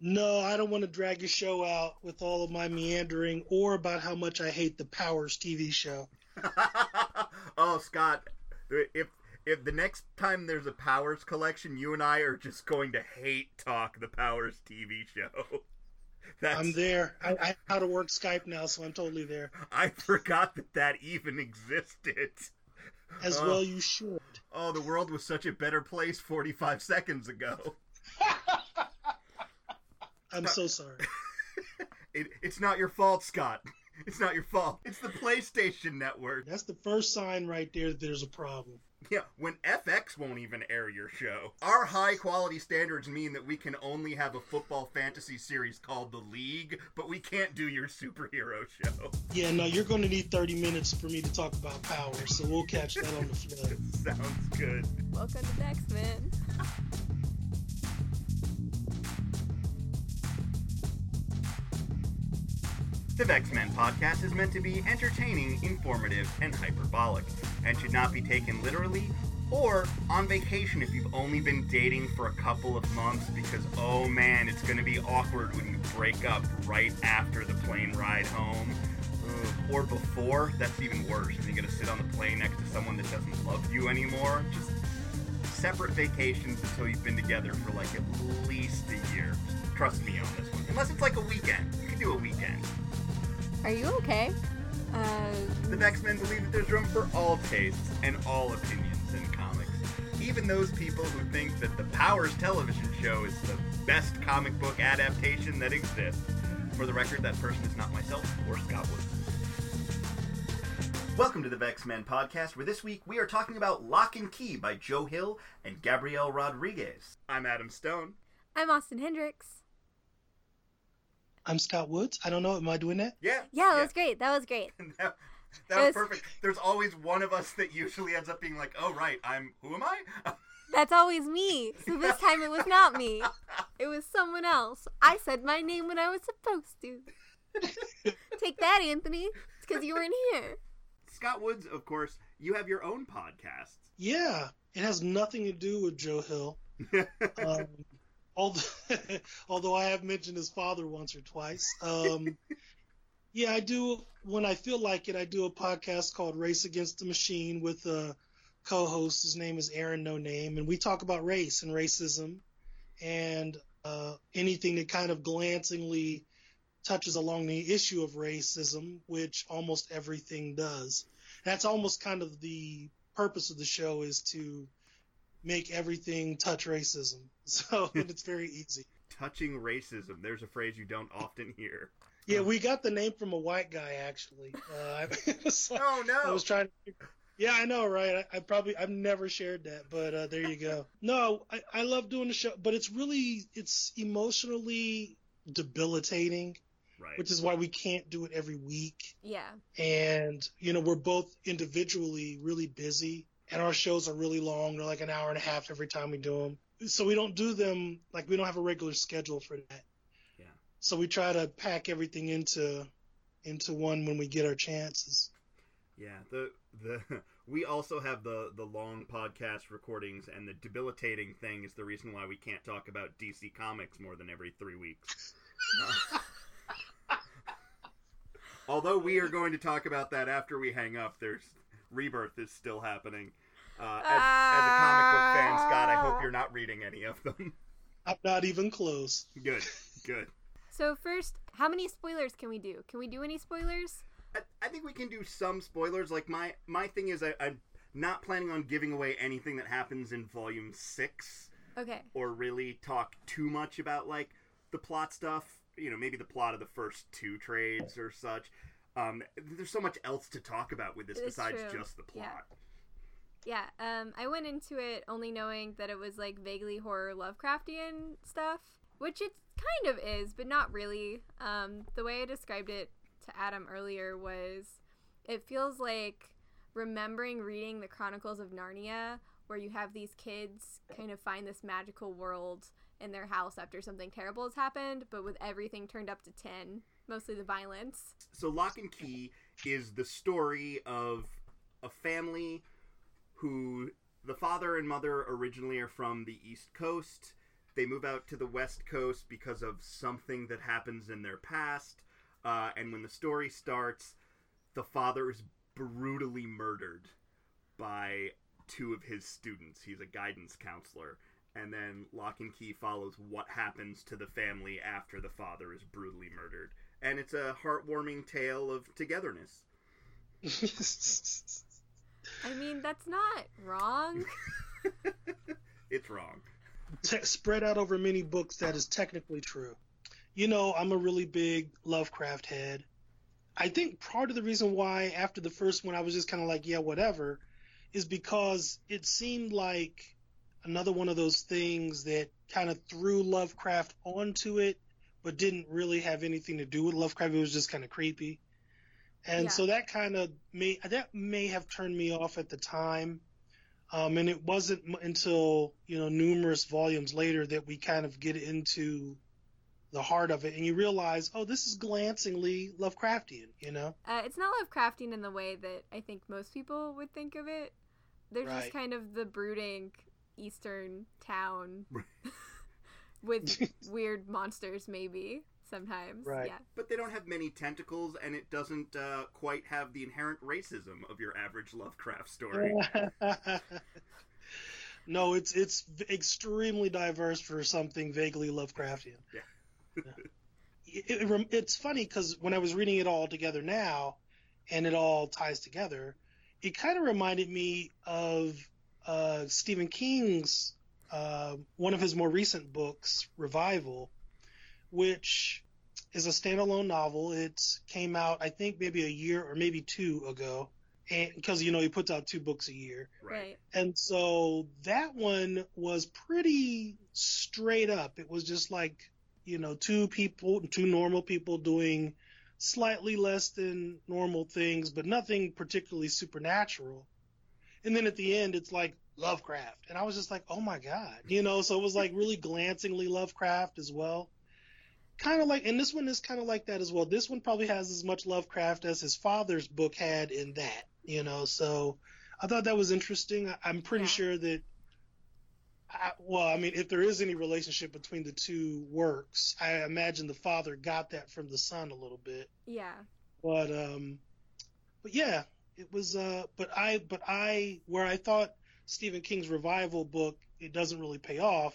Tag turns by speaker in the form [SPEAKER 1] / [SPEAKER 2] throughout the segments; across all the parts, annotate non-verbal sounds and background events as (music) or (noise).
[SPEAKER 1] No, I don't want to drag your show out with all of my meandering or about how much I hate the Powers TV show. (laughs)
[SPEAKER 2] oh, Scott, if if the next time there's a Powers collection, you and I are just going to hate talk the Powers TV show. (laughs)
[SPEAKER 1] That's... I'm there. I, I know how to work Skype now, so I'm totally there.
[SPEAKER 2] I forgot that that even existed.
[SPEAKER 1] As oh. well, you should.
[SPEAKER 2] Oh, the world was such a better place 45 seconds ago.
[SPEAKER 1] I'm so sorry. (laughs)
[SPEAKER 2] it, it's not your fault, Scott. (laughs) It's not your fault. It's the PlayStation Network.
[SPEAKER 1] That's the first sign right there that there's a problem.
[SPEAKER 2] Yeah, when FX won't even air your show. Our high quality standards mean that we can only have a football fantasy series called The League, but we can't do your superhero show.
[SPEAKER 1] Yeah, no, you're going to need 30 minutes for me to talk about power, so we'll catch that on the (laughs) flood.
[SPEAKER 2] Sounds good.
[SPEAKER 3] Welcome to X-Men.
[SPEAKER 2] The X-Men podcast is meant to be entertaining, informative, and hyperbolic, and should not be taken literally or on vacation if you've only been dating for a couple of months because oh man, it's going to be awkward when you break up right after the plane ride home. Or before, that's even worse. When you got to sit on the plane next to someone that doesn't love you anymore. Just separate vacations until you've been together for like at least a year. Trust me on this one. Unless it's like a weekend. You can do a weekend.
[SPEAKER 3] Are you okay?
[SPEAKER 2] Uh, the X Men believe that there's room for all tastes and all opinions in comics. Even those people who think that the Powers television show is the best comic book adaptation that exists. For the record, that person is not myself or Scott Wood. Welcome to the Vex Men podcast, where this week we are talking about Locke and Key by Joe Hill and Gabriel Rodriguez. I'm Adam Stone.
[SPEAKER 3] I'm Austin Hendricks.
[SPEAKER 1] I'm Scott Woods. I don't know. Am I doing that?
[SPEAKER 2] Yeah.
[SPEAKER 3] Yeah, that yeah. was great. That was great. (laughs)
[SPEAKER 2] that, that was, was perfect. There's always one of us that usually ends up being like, "Oh, right. I'm. Who am I?" (laughs)
[SPEAKER 3] That's always me. So this time it was not me. It was someone else. I said my name when I was supposed to. Take that, Anthony. It's because you were in here.
[SPEAKER 2] Scott Woods, of course, you have your own podcast.
[SPEAKER 1] Yeah, it has nothing to do with Joe Hill. (laughs) um, although, (laughs) although I have mentioned his father once or twice. Um, (laughs) yeah, I do. When I feel like it, I do a podcast called Race Against the Machine with a co-host. His name is Aaron No Name, and we talk about race and racism and uh, anything that kind of glancingly touches along the issue of racism, which almost everything does. That's almost kind of the purpose of the show is to make everything touch racism. (laughs) So it's very easy.
[SPEAKER 2] Touching racism. There's a phrase you don't often hear.
[SPEAKER 1] Yeah, we got the name from a white guy actually. Uh, (laughs)
[SPEAKER 2] like, oh no!
[SPEAKER 1] I was trying to. Yeah, I know, right? I, I probably I've never shared that, but uh, there you go. (laughs) No, I, I love doing the show, but it's really it's emotionally debilitating.
[SPEAKER 2] Right.
[SPEAKER 1] Which is why we can't do it every week.
[SPEAKER 3] Yeah.
[SPEAKER 1] And you know we're both individually really busy, and our shows are really long. They're like an hour and a half every time we do them so we don't do them like we don't have a regular schedule for that.
[SPEAKER 2] Yeah.
[SPEAKER 1] So we try to pack everything into into one when we get our chances.
[SPEAKER 2] Yeah, the the (laughs) we also have the the long podcast recordings and the debilitating thing is the reason why we can't talk about DC Comics more than every 3 weeks. Uh, (laughs) although we are going to talk about that after we hang up, there's Rebirth is still happening. Uh, as, as, a comic book fan, Scott, I hope you're not reading any of them. (laughs)
[SPEAKER 1] I'm not even close.
[SPEAKER 2] Good, good.
[SPEAKER 3] So first, how many spoilers can we do? Can we do any spoilers?
[SPEAKER 2] I, I think we can do some spoilers. Like my my thing is, I, I'm not planning on giving away anything that happens in volume six.
[SPEAKER 3] Okay.
[SPEAKER 2] Or really talk too much about like the plot stuff. You know, maybe the plot of the first two trades or such. Um, there's so much else to talk about with this it's besides true. just the plot.
[SPEAKER 3] Yeah. Yeah, um, I went into it only knowing that it was like vaguely horror Lovecraftian stuff, which it kind of is, but not really. Um, the way I described it to Adam earlier was it feels like remembering reading the Chronicles of Narnia, where you have these kids kind of find this magical world in their house after something terrible has happened, but with everything turned up to 10, mostly the violence.
[SPEAKER 2] So, Locke and Key is the story of a family who the father and mother originally are from the East Coast. they move out to the West Coast because of something that happens in their past. Uh, and when the story starts, the father is brutally murdered by two of his students. He's a guidance counselor. And then Locke and Key follows what happens to the family after the father is brutally murdered. And it's a heartwarming tale of togetherness. (laughs)
[SPEAKER 3] I mean, that's not wrong. (laughs)
[SPEAKER 2] it's wrong.
[SPEAKER 1] Te- spread out over many books, that is technically true. You know, I'm a really big Lovecraft head. I think part of the reason why after the first one I was just kind of like, yeah, whatever, is because it seemed like another one of those things that kind of threw Lovecraft onto it, but didn't really have anything to do with Lovecraft. It was just kind of creepy. And
[SPEAKER 3] Yeah.
[SPEAKER 1] so that kind of may that may have turned me off at the time. Um, and it wasn't until you know numerous volumes later that we kind of get into the heart of it, and you realize, oh, this is glancingly Lovecraftian. You know,
[SPEAKER 3] Uh, it's not Lovecraftian in the way that I think most people would think of it. They're just kind of the brooding eastern town (laughs) with (laughs) weird monsters, maybe sometimes.
[SPEAKER 1] Right.
[SPEAKER 3] Yeah.
[SPEAKER 2] But they don't have many tentacles, and it doesn't uh, quite have the inherent racism of your average Lovecraft story. (laughs)
[SPEAKER 1] no, it's it's extremely diverse for something vaguely Lovecraftian.
[SPEAKER 2] Yeah. (laughs)
[SPEAKER 1] it, it it's funny because when I was reading it all together now, and it all ties together, it kind of reminded me of uh, Stephen King's uh, one of his more recent books, Revival, which is a standalone novel. It came out, I think, maybe a year or maybe two ago, because you know he puts out two books a year.
[SPEAKER 3] Right.
[SPEAKER 1] And so that one was pretty straight up. It was just like, you know, two people, two normal people doing slightly less than normal things, but nothing particularly supernatural. And then at the end, it's like Lovecraft. And I was just like, oh my God, you know, so it was like really glancingly Lovecraft as well. Kind of like, and this one is kind of like that as well. This one probably has as much Lovecraft as his father's book had in that, you know, so I thought that was interesting. I, I'm pretty
[SPEAKER 3] Yeah.
[SPEAKER 1] sure that, I, well, I mean, if there is any relationship between the two works, I imagine the father got that from the son a little bit.
[SPEAKER 3] Yeah.
[SPEAKER 1] But um, but yeah, it was. Uh, but I, but I, where I thought Stephen King's revival book, it doesn't really pay off.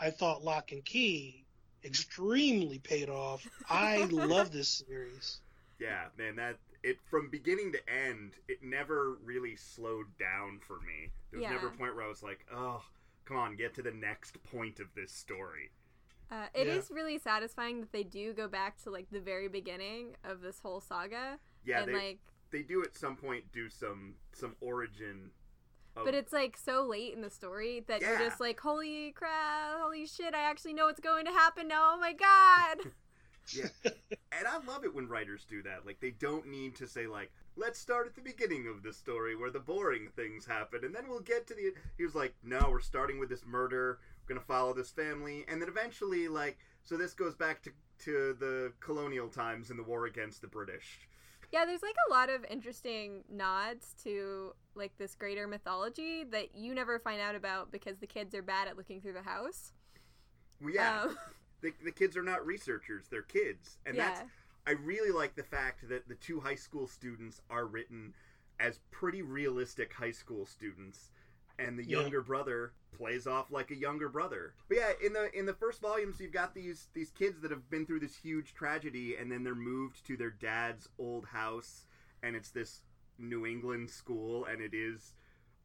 [SPEAKER 1] I thought Locke and Key extremely paid off. I love this (laughs) series.
[SPEAKER 2] Yeah, man, that it from beginning to end, it never really slowed down for me. There was never a point where I was like, "Oh, come on, get to the next point of this story."
[SPEAKER 3] Uh, it is
[SPEAKER 1] Yeah.
[SPEAKER 3] really satisfying that they do go back to like the very beginning of this whole saga.
[SPEAKER 2] Yeah,
[SPEAKER 3] and
[SPEAKER 2] they
[SPEAKER 3] like
[SPEAKER 2] they do at some point do some some origin. Of,
[SPEAKER 3] but it's like so late in the story that you're just like, holy crap, holy shit, I actually know what's going to happen now. Oh my god. (laughs)
[SPEAKER 2] yeah, and I love it when writers do that. Like they don't need to say like, "Let's start at the beginning of the story where the boring things happen, and then we'll get to the." He was like, "No, we're starting with this murder. We're gonna follow this family, and then eventually, like, so this goes back to to the colonial times and the war against the British."
[SPEAKER 3] Yeah, there's like a lot of interesting nods to like this greater mythology that you never find out about because the kids are bad at looking through the house.
[SPEAKER 2] Well, yeah,
[SPEAKER 3] Um, (laughs)
[SPEAKER 2] the, the kids are not researchers; they're kids, and
[SPEAKER 3] yeah.
[SPEAKER 2] that's I really like the fact that the two high school students are written as pretty realistic high school students, and the
[SPEAKER 1] Yeah.
[SPEAKER 2] younger brother plays off like a younger brother. But yeah, in the in the first volumes, you've got these these kids that have been through this huge tragedy, and then they're moved to their dad's old house, and it's this New England school, and it is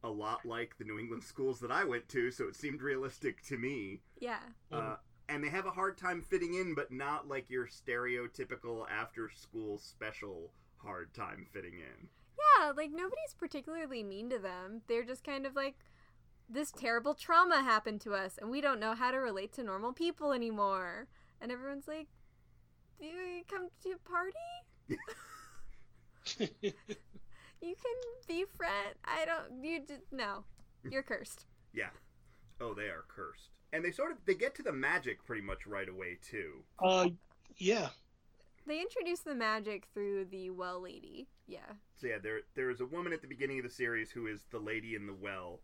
[SPEAKER 2] a lot like the New England schools that I went to, so it seemed realistic to me.
[SPEAKER 3] yeah.
[SPEAKER 2] Uh, and they have a hard time fitting in, but not like your stereotypical after school special hard time fitting in.
[SPEAKER 3] Yeah, like nobody's particularly mean to them. They're just kind of like this terrible trauma happened to us and we don't know how to relate to normal people anymore. And everyone's like, "Do you come to a party? (laughs) You can be friend. I don't you d- no. You're cursed."
[SPEAKER 2] Yeah. Oh, they are cursed. And they sort of they get to the magic pretty much right away too.
[SPEAKER 1] uh, yeah,
[SPEAKER 3] They introduce the magic through the well lady. Yeah.
[SPEAKER 2] So yeah, there there is a woman at the beginning of the series who is the lady in the well,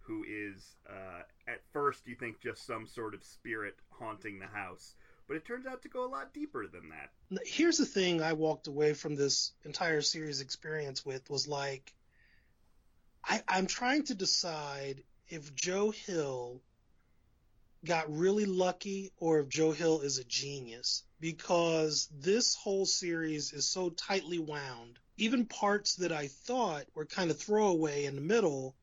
[SPEAKER 2] who is uh, at first you think just some sort of spirit haunting the house, but it turns out to go a lot deeper than that.
[SPEAKER 1] Here's the thing I walked away from this entire series experience with was like, I, I'm trying to decide if Joe Hill got really lucky or if Joe Hill is a genius because this whole series is so tightly wound. Even parts that I thought were kind of throwaway in the middle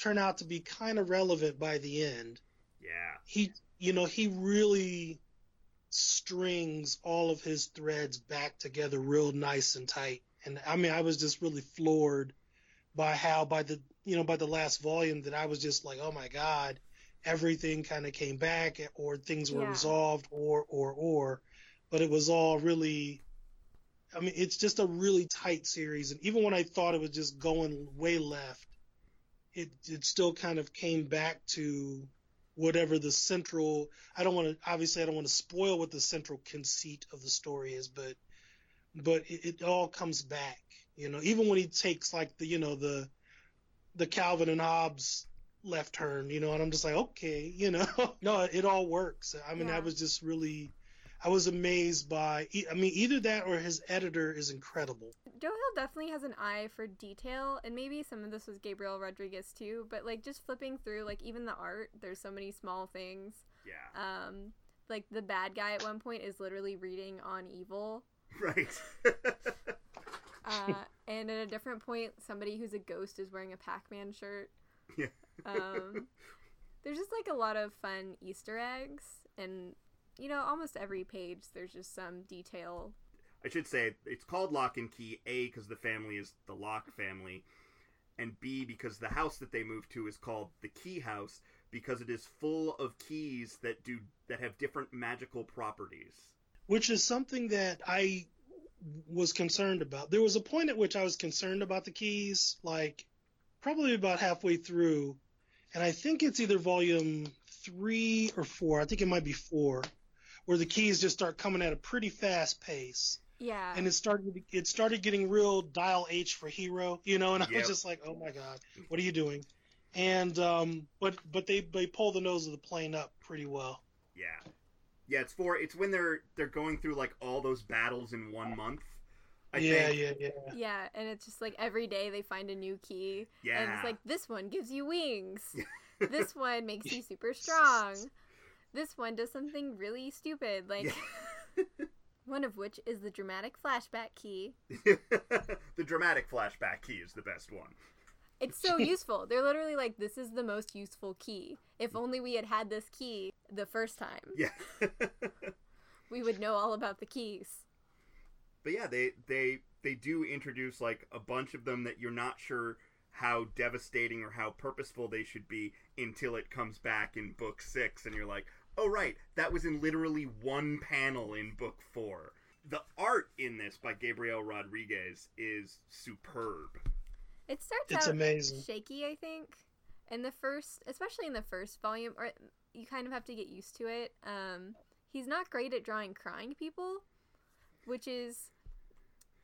[SPEAKER 1] turn out to be kind of relevant by the end.
[SPEAKER 2] Yeah.
[SPEAKER 1] He, you know, he really strings all of his threads back together real nice and tight. And I mean, I was just really floored by how by the, you know, by the last volume that I was just like, oh my God, everything kind of came back or things were
[SPEAKER 3] Yeah.
[SPEAKER 1] resolved or, or, or, but it was all really, I mean, it's just a really tight series. And even when I thought it was just going way left, it, it still kind of came back to whatever the central, I don't want to, obviously I don't want to spoil what the central conceit of the story is, but, but it, it all comes back, you know, even when he takes like the, you know, the, the Calvin and Hobbes left turn, you know, and I'm just like, okay, you know, (laughs) no, it all works. I mean,
[SPEAKER 3] Yeah.
[SPEAKER 1] I was just really, I was amazed by, I mean, either that or his editor is incredible.
[SPEAKER 3] Joe Hill definitely has an eye for detail, and maybe some of this was Gabriel Rodriguez too. But like just flipping through, like even the art, there's so many small things.
[SPEAKER 2] Yeah.
[SPEAKER 3] Um, like the bad guy at one point is literally reading on evil. (laughs)
[SPEAKER 2] Right. (laughs)
[SPEAKER 3] Uh, and at a different point, somebody who's a ghost is wearing a Pac-Man shirt.
[SPEAKER 2] Yeah.
[SPEAKER 3] Um, there's just like a lot of fun Easter eggs, and you know, almost every page there's just some detail.
[SPEAKER 2] I should say it's called Locke and Key A because the family is the Locke family, and B because the house that they moved to is called the Key House because it is full of keys that do that have different magical properties.
[SPEAKER 1] which is something that I was concerned about. There was a point at which I was concerned about the keys, like probably about halfway through, and I think it's either volume three or four. I think it might be four, where the keys just start coming at a pretty fast pace,
[SPEAKER 3] Yeah.
[SPEAKER 1] and it started it started getting real dial H for hero, you know, and I
[SPEAKER 2] Yep.
[SPEAKER 1] was just like, oh my god, what are you doing? And um, but but they they pull the nose of the plane up pretty well.
[SPEAKER 2] Yeah, yeah. It's for it's when they're they're going through like all those battles in one month. I
[SPEAKER 1] yeah,
[SPEAKER 2] think.
[SPEAKER 1] yeah, yeah.
[SPEAKER 3] yeah, and it's just like every day they find a new key.
[SPEAKER 2] Yeah.
[SPEAKER 3] And it's like this one gives you wings. (laughs) this one makes you super (laughs) strong. This one does something really stupid, like (laughs) one of which is the dramatic flashback key. (laughs)
[SPEAKER 2] the dramatic flashback key is the best one.
[SPEAKER 3] It's so (laughs) useful. They're literally like, this is the most useful key. If mm. only we had had this key the first time,
[SPEAKER 2] Yeah.
[SPEAKER 3] we would know all about the keys.
[SPEAKER 2] but yeah, they they they do introduce like a bunch of them that you're not sure how devastating or how purposeful they should be until it comes back in book 6 and you're like, "Oh right, that was in literally one panel in book 4." The art in this by Gabriel Rodriguez is superb.
[SPEAKER 3] It starts
[SPEAKER 1] It's
[SPEAKER 3] out
[SPEAKER 1] amazing.
[SPEAKER 3] shaky, I think. In the first, especially in the first volume, or you kind of have to get used to it. Um, he's not great at drawing crying people, which is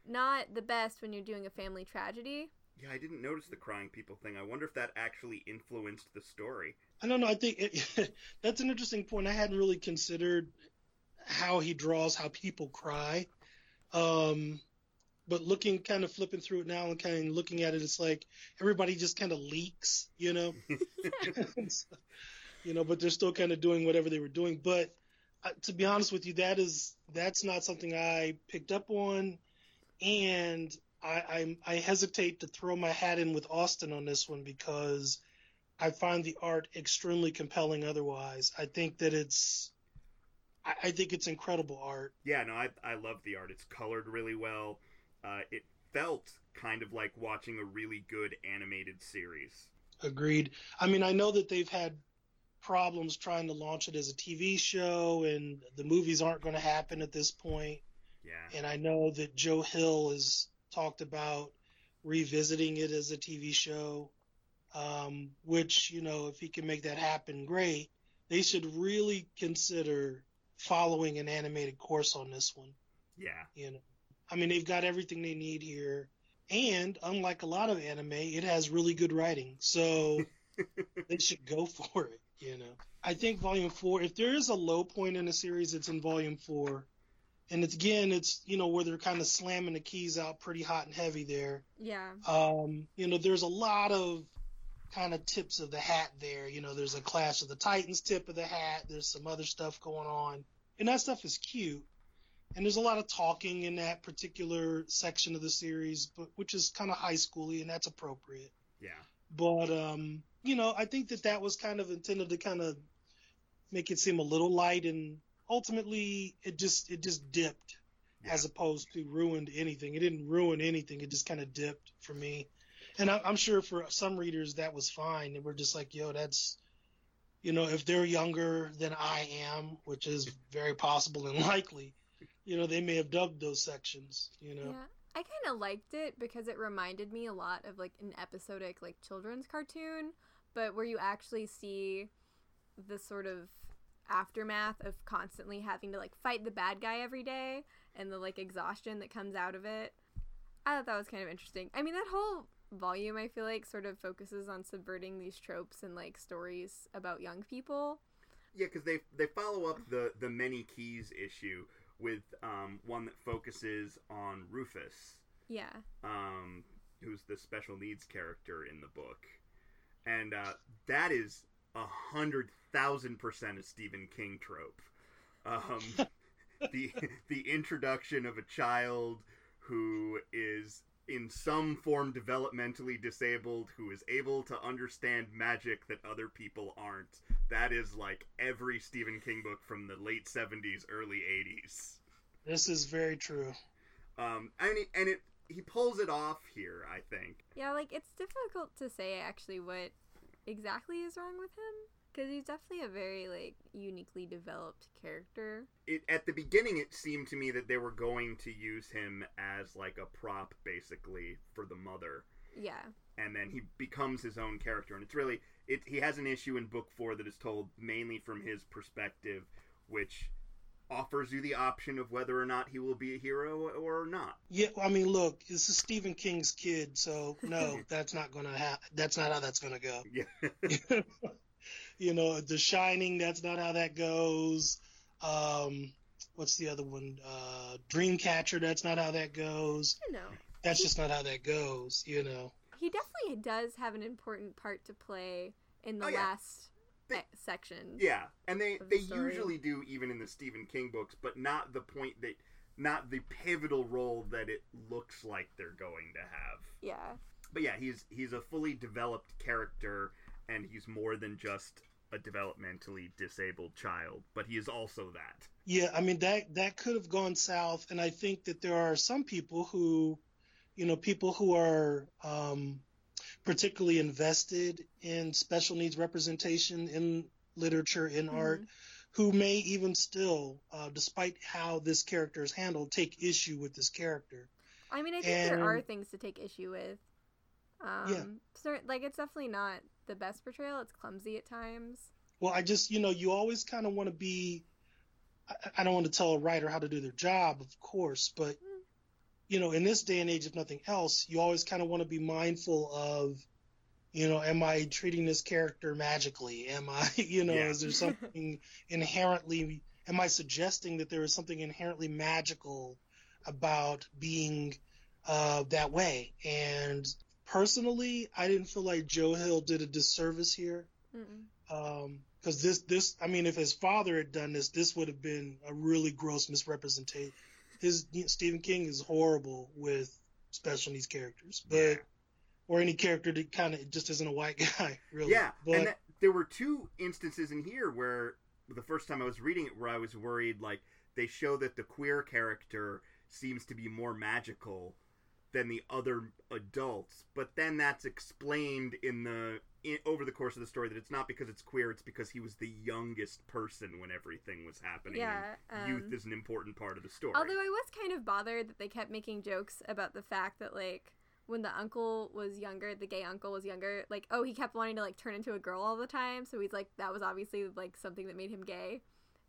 [SPEAKER 3] not the best when you're doing a family tragedy.
[SPEAKER 2] Yeah, I didn't notice the crying people thing. I wonder if that actually influenced the story.
[SPEAKER 1] I don't know. I think it, (laughs) that's an interesting point. I hadn't really considered how he draws how people cry. Um, but looking, kind of flipping through it now and kind of looking at it, it's like everybody just kind of leaks, you know? (laughs) (laughs) you know, but they're still kind of doing whatever they were doing. But uh, to be honest with you, that is, that's not something I picked up on. And I, I'm, I hesitate to throw my hat in with Austin on this one because I find the art extremely compelling otherwise. I think that it's I, I think it's incredible art.
[SPEAKER 2] Yeah, no, I I love the art. It's colored really well. Uh, it felt kind of like watching a really good animated series.
[SPEAKER 1] Agreed. I mean, I know that they've had problems trying to launch it as a TV show and the movies aren't going to happen at this point.
[SPEAKER 2] Yeah.
[SPEAKER 1] And I know that Joe Hill has talked about revisiting it as a TV show, um, which, you know, if he can make that happen, great. They should really consider following an animated course on this one.
[SPEAKER 2] Yeah.
[SPEAKER 1] You know, I mean, they've got everything they need here. And unlike a lot of anime, it has really good writing. So (laughs) they should go for it. You know, I think Volume Four. If there is a low point in the series, it's in Volume Four, and it's again, it's you know where they're kind of slamming the keys out pretty hot and heavy there.
[SPEAKER 3] Yeah.
[SPEAKER 1] Um, you know, there's a lot of kind of tips of the hat there. You know, there's a Clash of the Titans tip of the hat. There's some other stuff going on, and that stuff is cute. And there's a lot of talking in that particular section of the series, but which is kind of high schooly, and that's appropriate.
[SPEAKER 2] Yeah.
[SPEAKER 1] But um, you know, I think that that was kind of intended to kind of make it seem a little light, and ultimately it just it just dipped,
[SPEAKER 2] Yeah.
[SPEAKER 1] as opposed to ruined anything. It didn't ruin anything. It just kind of dipped for me, and I, I'm sure for some readers that was fine. They were just like, yo, that's. You know, if they're younger than I am, which is very possible and (laughs) likely, you know, they may have dubbed those sections, you know.
[SPEAKER 3] Yeah. I kind of liked it because it reminded me a lot of like an episodic like children's cartoon, but where you actually see the sort of aftermath of constantly having to like fight the bad guy every day and the like exhaustion that comes out of it. I thought that was kind of interesting. I mean, that whole volume I feel like sort of focuses on subverting these tropes and like stories about young people.
[SPEAKER 2] Yeah, because they they follow up the the many keys issue with um, one that focuses on Rufus,
[SPEAKER 3] Yeah.
[SPEAKER 2] um, who's the special needs character in the book, and uh, that is a hundred thousand percent a Stephen King trope. Um, (laughs) the the introduction of a child who is in some form developmentally disabled who is able to understand magic that other people aren't. That is like every stephen king book from the late 70s early 80s
[SPEAKER 1] This is very true.
[SPEAKER 2] um and, he, and it he pulls it off here i think.
[SPEAKER 3] Yeah, like it's difficult to say actually what exactly is wrong with him because he's definitely a very like uniquely developed character.
[SPEAKER 2] it at the beginning it seemed to me that they were going to use him as like a prop basically for the mother
[SPEAKER 3] Yeah.
[SPEAKER 2] and then he becomes his own character and it's really it he has an issue in book 4 that is told mainly from his perspective which offers you the option of whether or not he will be a hero or not
[SPEAKER 1] Yeah, I mean, look, this is Stephen King's kid, so no, (laughs) that's not gonna happen. That's not how that's gonna go.
[SPEAKER 2] yeah (laughs) (laughs)
[SPEAKER 1] you know, The Shining, that's not how that goes. Um, what's the other one? Uh, Dreamcatcher, that's not how that goes.
[SPEAKER 3] I don't know.
[SPEAKER 1] That's just not how that goes. You know.
[SPEAKER 3] He definitely does have an important part to play in the
[SPEAKER 2] Oh, yeah.
[SPEAKER 3] last
[SPEAKER 2] They-
[SPEAKER 3] section.
[SPEAKER 2] yeah and they
[SPEAKER 3] Of the
[SPEAKER 2] they
[SPEAKER 3] story.
[SPEAKER 2] usually do even in the stephen king books but not the point that not the pivotal role that it looks like they're going to have
[SPEAKER 3] Yeah.
[SPEAKER 2] but yeah, he's he's a fully developed character, and he's more than just a developmentally disabled child. But he is also that.
[SPEAKER 1] Yeah, I mean that that could have gone south, and I think that there are some people who, you know, people who are um, particularly invested in special needs representation in literature, in art, who may even still, uh, despite how this character is handled, take issue with this character.
[SPEAKER 3] I mean, I think there are things to take issue with. Um, cer- like it's definitely not the best portrayal. It's clumsy at times.
[SPEAKER 1] Well, I just, you know, you always kind of want to be. I, I don't want to tell a writer how to do their job, of course, but you know, in this day and age, if nothing else, you always kind of want to be mindful of, you know, am I treating this character magically? Am I, (laughs) you know,
[SPEAKER 2] Yeah.
[SPEAKER 1] is there something (laughs) inherently? Am I suggesting that there is something inherently magical about being uh, that way? And personally, I didn't feel like Joe Hill did a disservice here because um, this this I mean if his father had done this this would have been a really gross misrepresentation. His Stephen King is horrible with special needs characters, but
[SPEAKER 2] Yeah.
[SPEAKER 1] or any character that kind of just isn't a white (laughs) guy really.
[SPEAKER 2] Yeah,
[SPEAKER 1] but
[SPEAKER 2] and that, there were two instances in here where the first time I was reading it, where I was worried, like they show that the queer character seems to be more magical than the other adults, but then that's explained in the in, over the course of the story that it's not because it's queer, it's because he was the youngest person when everything was happening.
[SPEAKER 3] Yeah. Um,
[SPEAKER 2] youth is an important part of the story.
[SPEAKER 3] Although I was kind of bothered that they kept making jokes about the fact that like when the uncle was younger, the gay uncle was younger, like oh he kept wanting to like turn into a girl all the time, so he's like that was obviously like something that made him gay,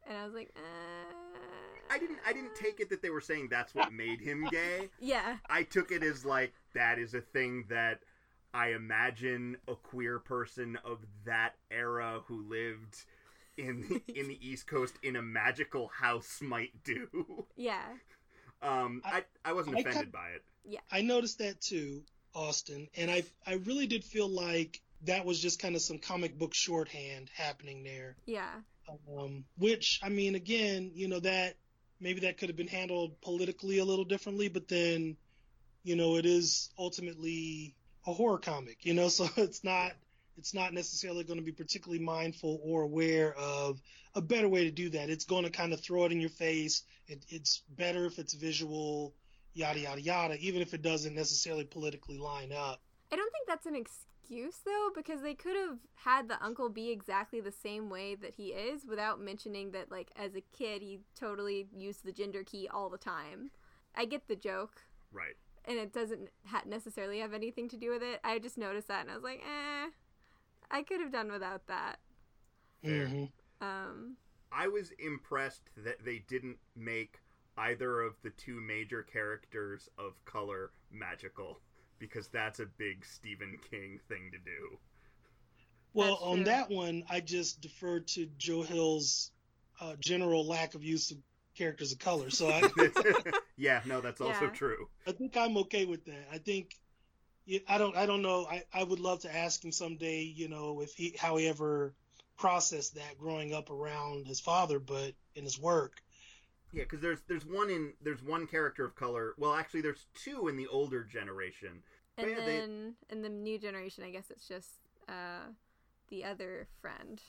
[SPEAKER 3] and I was like, uh...
[SPEAKER 2] I didn't I didn't take it that they were saying that's what made him (laughs) gay.
[SPEAKER 3] Yeah,
[SPEAKER 2] I took it as like that is a thing that I imagine a queer person of that era who lived in the, (laughs) in the East Coast in a magical house might do.
[SPEAKER 3] Yeah. (laughs)
[SPEAKER 2] Um, I I, wasn't
[SPEAKER 1] I
[SPEAKER 2] offended
[SPEAKER 1] kind-
[SPEAKER 2] by it. Yeah.
[SPEAKER 1] I noticed that too, Austin, and I I really did feel like that was just kind of some comic book shorthand happening there.
[SPEAKER 3] Yeah.
[SPEAKER 1] Um, which I mean, again, you know that maybe that could have been handled politically a little differently, but then, you know, it is ultimately a horror comic, you know, (laughs) so it's not it's not necessarily going to be particularly mindful or aware of a better way to do that. It's going to kind of throw it in your face. It, it's better if it's visual, yada yada yada, even if it doesn't necessarily politically line up.
[SPEAKER 3] I don't think that's an excuse though, because they could have had the uncle be exactly the same way that he is without mentioning that, like, as a kid, he totally used the gender key all the time. I get the joke,
[SPEAKER 2] Right.
[SPEAKER 3] and it doesn't ha- necessarily have anything to do with it. I just noticed that, and I was like, eh, I could have done without that.
[SPEAKER 2] Fair.
[SPEAKER 1] Mhm.
[SPEAKER 3] Um,
[SPEAKER 2] I was impressed that they didn't make either of the two major characters of color magical because that's a big Stephen King thing to do.
[SPEAKER 1] Well,
[SPEAKER 3] That's
[SPEAKER 1] on
[SPEAKER 3] true.
[SPEAKER 1] that one, I just defer to Joe Hill's uh, general lack of use of characters of color. So I, (laughs) (laughs)
[SPEAKER 2] yeah, no, that's also true.
[SPEAKER 1] I think I'm okay with that. I think I don't I don't know. I, I would love to ask him someday, you know, if he how he ever processed that growing up around his father, but in his work.
[SPEAKER 2] Yeah, because there's there's one in there's one character of color. Well, actually, there's two in the older generation.
[SPEAKER 3] and
[SPEAKER 2] yeah, they-
[SPEAKER 3] then in the new generation, I guess it's just uh, the other friend.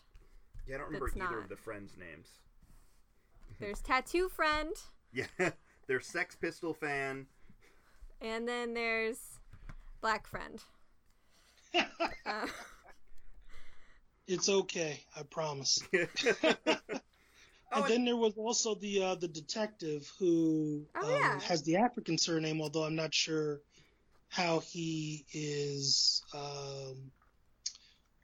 [SPEAKER 2] Yeah, I don't remember
[SPEAKER 3] That's
[SPEAKER 2] either
[SPEAKER 3] not.
[SPEAKER 2] of the friends' names. (laughs)
[SPEAKER 3] There's Tattoo Friend,
[SPEAKER 2] Yeah, (laughs) there's Sex Pistol fan.
[SPEAKER 3] and then there's Black Friend. (laughs) Uh,
[SPEAKER 1] It's okay, I promise.
[SPEAKER 2] Oh,
[SPEAKER 1] and then there was also the uh, the detective who
[SPEAKER 3] Oh,
[SPEAKER 1] um,
[SPEAKER 3] yeah.
[SPEAKER 1] has the African surname, although I'm not sure how he is um,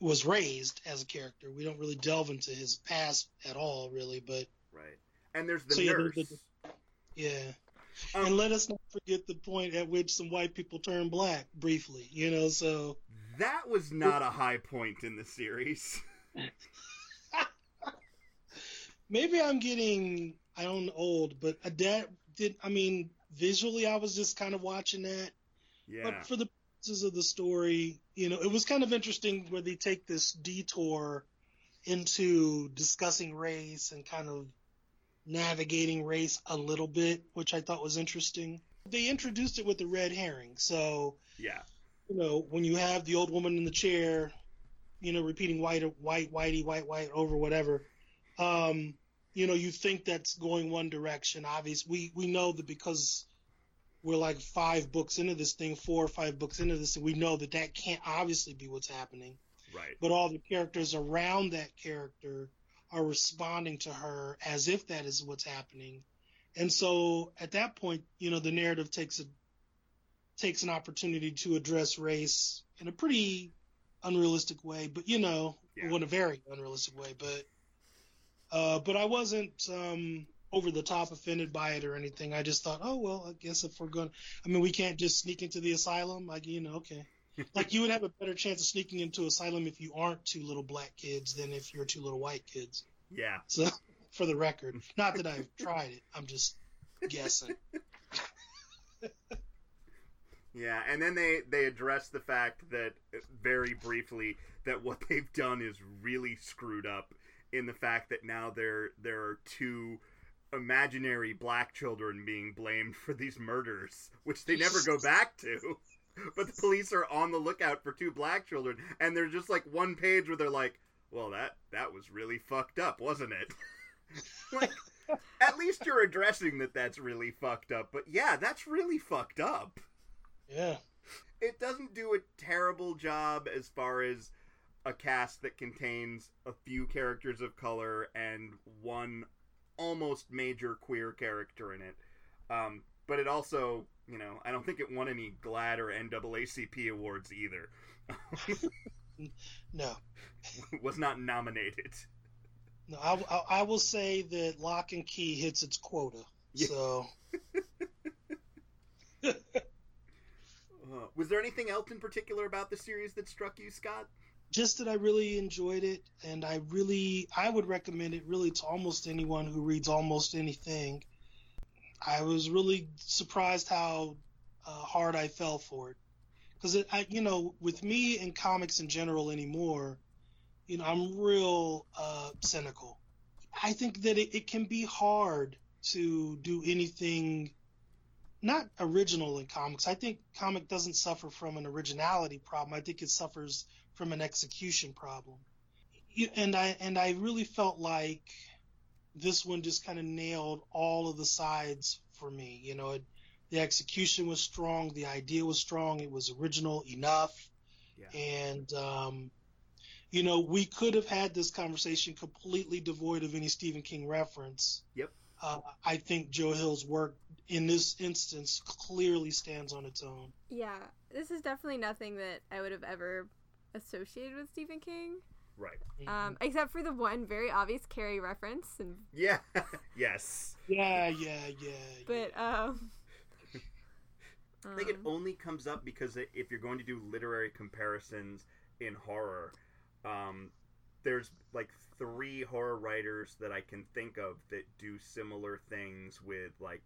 [SPEAKER 1] was raised as a character. We don't really delve into his past at all, really. But
[SPEAKER 2] right. And there's the
[SPEAKER 1] So, yeah,
[SPEAKER 2] nurse.
[SPEAKER 1] there's the- yeah,
[SPEAKER 2] Um,
[SPEAKER 1] and let us not forget the point at which some white people turn black briefly. You know, so
[SPEAKER 2] That was not a high point in the series. (laughs)
[SPEAKER 1] maybe I'm getting I don't know, old, but that did. I mean, visually, I was just kind of watching that.
[SPEAKER 2] Yeah.
[SPEAKER 1] But for the purposes of the story, you know, it was kind of interesting where they take this detour into discussing race and kind of navigating race a little bit, which I thought was interesting. They introduced it with the red herring. So,
[SPEAKER 2] yeah.
[SPEAKER 1] you know, when you have the old woman in the chair, you know, repeating white, white, whitey, white, white over whatever, um, you know, you think that's going one direction. Obviously, we, we know that because we're like five books into this thing, four or five books into this, and we know that that can't obviously be what's happening.
[SPEAKER 2] Right.
[SPEAKER 1] But all the characters around that character are responding to her as if that is what's happening. And so at that point, you know, the narrative takes a takes an opportunity to address race in a pretty unrealistic way, but you know,
[SPEAKER 2] Yeah.
[SPEAKER 1] well, in a very unrealistic way. But uh, but I wasn't um, over the top offended by it or anything. I just thought, oh well, I guess if we're going, I mean, we can't just sneak into the asylum. Like you know, okay. (laughs) like you would have a better chance of sneaking into asylum if you aren't two little black kids than if you're two little white kids.
[SPEAKER 2] Yeah.
[SPEAKER 1] So, (laughs) for the record, not that I've (laughs) tried it, I'm just guessing.
[SPEAKER 2] Yeah, and then they they address the fact that very briefly that what they've done is really screwed up in the fact that now there there are two imaginary black children being blamed for these murders, which they never go back to. (laughs) But the police are on the lookout for two black children, and there's just like one page where they're like, "Well, that that was really fucked up, wasn't it?" (laughs) like, at least you're addressing that that's really fucked up. But yeah, that's really fucked up
[SPEAKER 1] Yeah.
[SPEAKER 2] it doesn't do a terrible job as far as a cast that contains a few characters of color and one almost major queer character in it. Um, but it also, you know, I don't think it won any GLAAD or NAACP awards either. (laughs)
[SPEAKER 1] No. (laughs)
[SPEAKER 2] Was not nominated.
[SPEAKER 1] No, I, I, I will say that Locke and Key hits its quota.
[SPEAKER 2] Yeah.
[SPEAKER 1] So, (laughs)
[SPEAKER 2] Uh, Was there anything else in particular about the series that struck you, Scott?
[SPEAKER 1] Just that I really enjoyed it, and I really I would recommend it really to almost anyone who reads almost anything. I was really surprised how uh, hard I fell for it because I, you know, with me and comics in general anymore, you know, I'm real uh, cynical. I think that it, it can be hard to do anything not original in comics. I think comic doesn't suffer from an originality problem. I think it suffers from an execution problem. And I and I really felt like this one just kind of nailed all of the sides for me. You know, it, the execution was strong, the idea was strong, it was original enough, yeah. and um, you know, we could have had this conversation completely devoid of any Stephen King reference.
[SPEAKER 2] Yep.
[SPEAKER 1] Uh, I think Joe Hill's work in this instance clearly stands on its own.
[SPEAKER 3] Yeah, this is definitely nothing that I would have ever associated with Stephen King.
[SPEAKER 2] Right.
[SPEAKER 3] Um, except for the one very obvious Carrie reference and
[SPEAKER 2] Yeah. (laughs) yes.
[SPEAKER 1] Yeah, yeah, yeah.
[SPEAKER 3] But um (laughs)
[SPEAKER 2] I think it um, only comes up because if you're going to do literary comparisons in horror, um, there's like three horror writers that I can think of that do similar things with like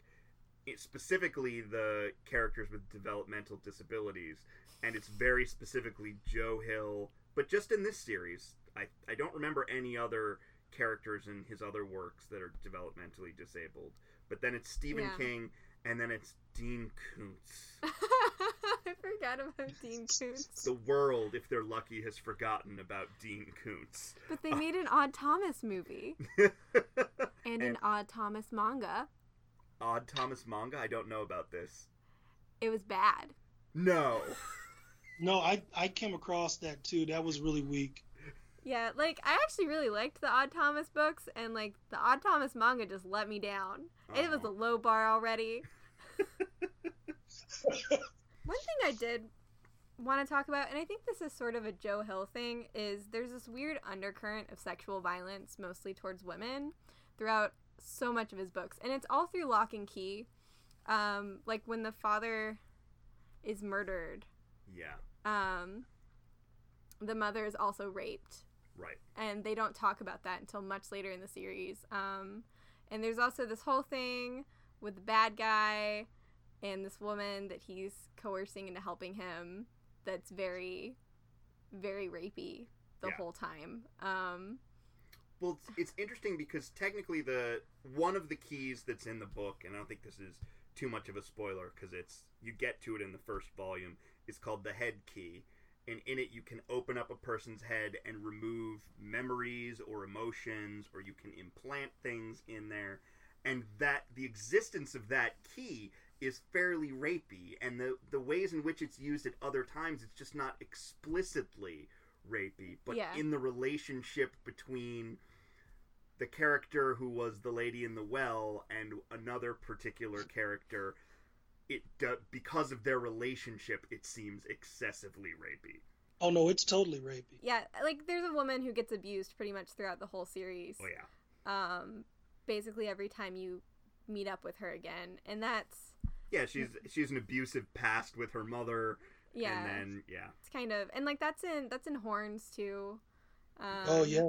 [SPEAKER 2] specifically the characters with developmental disabilities, and it's very specifically Joe Hill. But just in this series, I I don't remember any other characters in his other works that are developmentally disabled. But then it's Stephen yeah. King, and then it's Dean Koontz. (laughs)
[SPEAKER 3] I forgot about Dean (laughs) Koontz.
[SPEAKER 2] The world, if they're lucky, has forgotten about Dean Koontz.
[SPEAKER 3] But they (laughs) made an Odd Thomas movie. and, and an Odd Thomas manga.
[SPEAKER 2] Odd Thomas manga? I don't know about this.
[SPEAKER 3] It was bad.
[SPEAKER 2] No.
[SPEAKER 1] no, I I came across that too. That was really weak.
[SPEAKER 3] Yeah, like I actually really liked the Odd Thomas books, and like the Odd Thomas manga just let me down. Oh. It was a uh-huh. low bar already. (laughs) One thing I did want to talk about, and I think this is sort of a Joe Hill thing, is there's this weird undercurrent of sexual violence, mostly towards women, throughout so much of his books, and it's all through Locke and Key. Um, like when the father is murdered.
[SPEAKER 2] Yeah.
[SPEAKER 3] Um, the mother is also raped.
[SPEAKER 2] Right.
[SPEAKER 3] And they don't talk about that until much later in the series. Um, and there's also this whole thing with the bad guy and this woman that he's coercing into helping him that's very very rapey the yeah. whole time um
[SPEAKER 2] well it's, it's interesting because technically the one of the keys that's in the book and i don't think this is too much of a spoiler because it's you get to it in the first volume is called the head key. And in it you can open up a person's head and remove memories or emotions or you can implant things in there. And that the existence of that key is fairly rapey. And the the ways in which it's used at other times it's just not explicitly rapey. But yeah. in the relationship between the character who was the lady in the well and another particular character it uh, because of their relationship it seems excessively rapey.
[SPEAKER 1] Oh no it's totally rapey.
[SPEAKER 3] Yeah like there's a woman who gets abused pretty much throughout the whole series.
[SPEAKER 2] Oh yeah.
[SPEAKER 3] Um basically every time you meet up with her again and that's
[SPEAKER 2] yeah, she's she's an abusive past with her mother. Yeah, and then yeah,
[SPEAKER 3] it's kind of and like that's in that's in Horns too.
[SPEAKER 1] Um, oh yeah,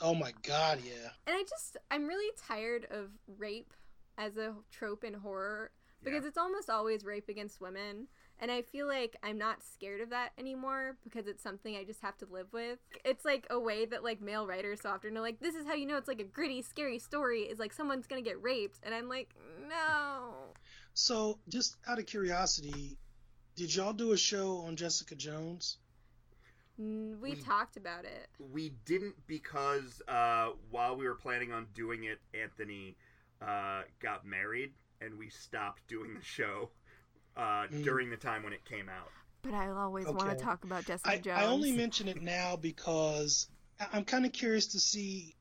[SPEAKER 1] oh my god, yeah.
[SPEAKER 3] And I just I'm really tired of rape as a trope in horror because yeah. it's almost always rape against women. And I feel like I'm not scared of that anymore because it's something I just have to live with. It's like a way that like male writers so often are like, this is how you know it's like a gritty, scary story is like someone's gonna get raped. And I'm like, no.
[SPEAKER 1] So, just out of curiosity, did y'all do a show on Jessica Jones?
[SPEAKER 3] We, we talked about it.
[SPEAKER 2] We didn't because uh, while we were planning on doing it, Anthony uh, got married, and we stopped doing the show uh, mm. during the time when it came out.
[SPEAKER 3] But I'll always okay. want to talk about Jessica
[SPEAKER 1] I,
[SPEAKER 3] Jones.
[SPEAKER 1] I only mention it now because I'm kind of curious to see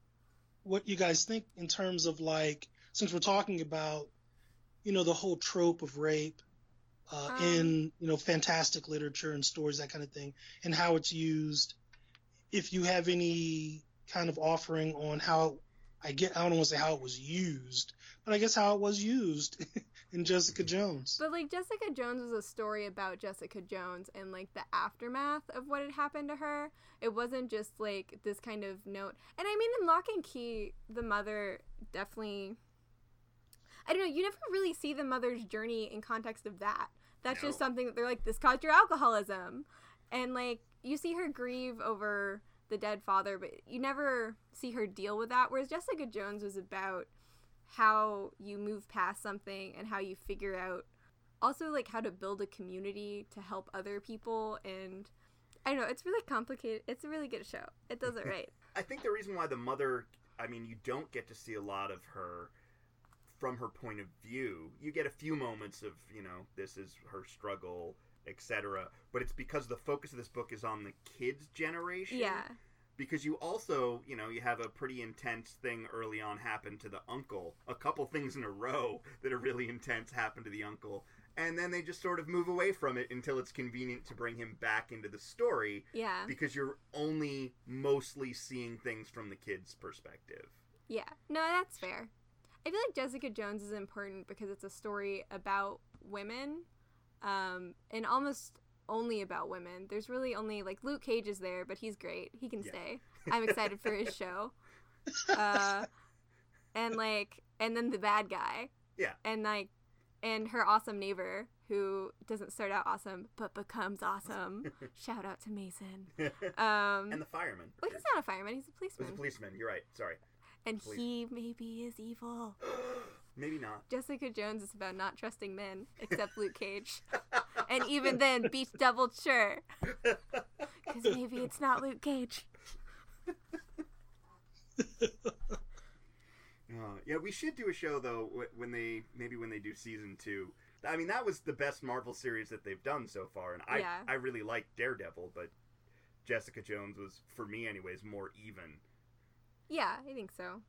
[SPEAKER 1] what you guys think in terms of like, since we're talking about you know, the whole trope of rape uh, um, in, you know, fantastic literature and stories, that kind of thing, and how it's used. If you have any kind of offering on how I get I don't want to say how it was used, but I guess how it was used (laughs) in Jessica Jones.
[SPEAKER 3] But like Jessica Jones was a story about Jessica Jones and like the aftermath of what had happened to her. It wasn't just like this kind of note. And I mean in Locke and Key, the mother definitely I don't know, you never really see the mother's journey in context of that. That's
[SPEAKER 2] No.
[SPEAKER 3] just something that they're like, this caused your alcoholism. And like you see her grieve over the dead father, but you never see her deal with that. Whereas Jessica Jones was about how you move past something and how you figure out also like how to build a community to help other people and I don't know, it's really complicated. It's a really good show. It does it (laughs) right.
[SPEAKER 2] I think the reason why the mother, I mean, you don't get to see a lot of her from her point of view. You get a few moments of, you know, this is her struggle, etc. But it's because the focus of this book is on the kids' generation.
[SPEAKER 3] yeah.
[SPEAKER 2] Because you also, you know, you have a pretty intense thing early on happen to the uncle. A couple things in a row that are really intense happen to the uncle. And then they just sort of move away from it until it's convenient to bring him back into the story
[SPEAKER 3] Yeah.
[SPEAKER 2] because you're only mostly seeing things from the kid's perspective.
[SPEAKER 3] Yeah. No, that's fair. I feel like Jessica Jones is important because it's a story about women. Um, and almost only about women. There's really only like Luke Cage is there, but he's great. He can
[SPEAKER 2] Yeah.
[SPEAKER 3] stay. I'm excited for his show. (laughs) Uh, and like, and then the bad guy.
[SPEAKER 2] Yeah.
[SPEAKER 3] And like, and her awesome neighbor who doesn't start out awesome but becomes awesome. (laughs) Shout out to Mason. (laughs) Um,
[SPEAKER 2] and the fireman.
[SPEAKER 3] well, he's not a fireman. He's a policeman.
[SPEAKER 2] He's a policeman. You're right. Sorry.
[SPEAKER 3] And
[SPEAKER 2] police-
[SPEAKER 3] he maybe is evil. (gasps)
[SPEAKER 2] Maybe not.
[SPEAKER 3] Jessica Jones is about not trusting men, except Luke Cage. (laughs) And even then, be double sure. (laughs) Because maybe it's not Luke Cage. (laughs)
[SPEAKER 2] Uh, yeah, we should do a show though when they maybe when they do season two. I mean, that was the best Marvel series that they've done so far, and I
[SPEAKER 3] Yeah.
[SPEAKER 2] I really liked Daredevil, but Jessica Jones was for me anyways more even.
[SPEAKER 3] Yeah, I think so.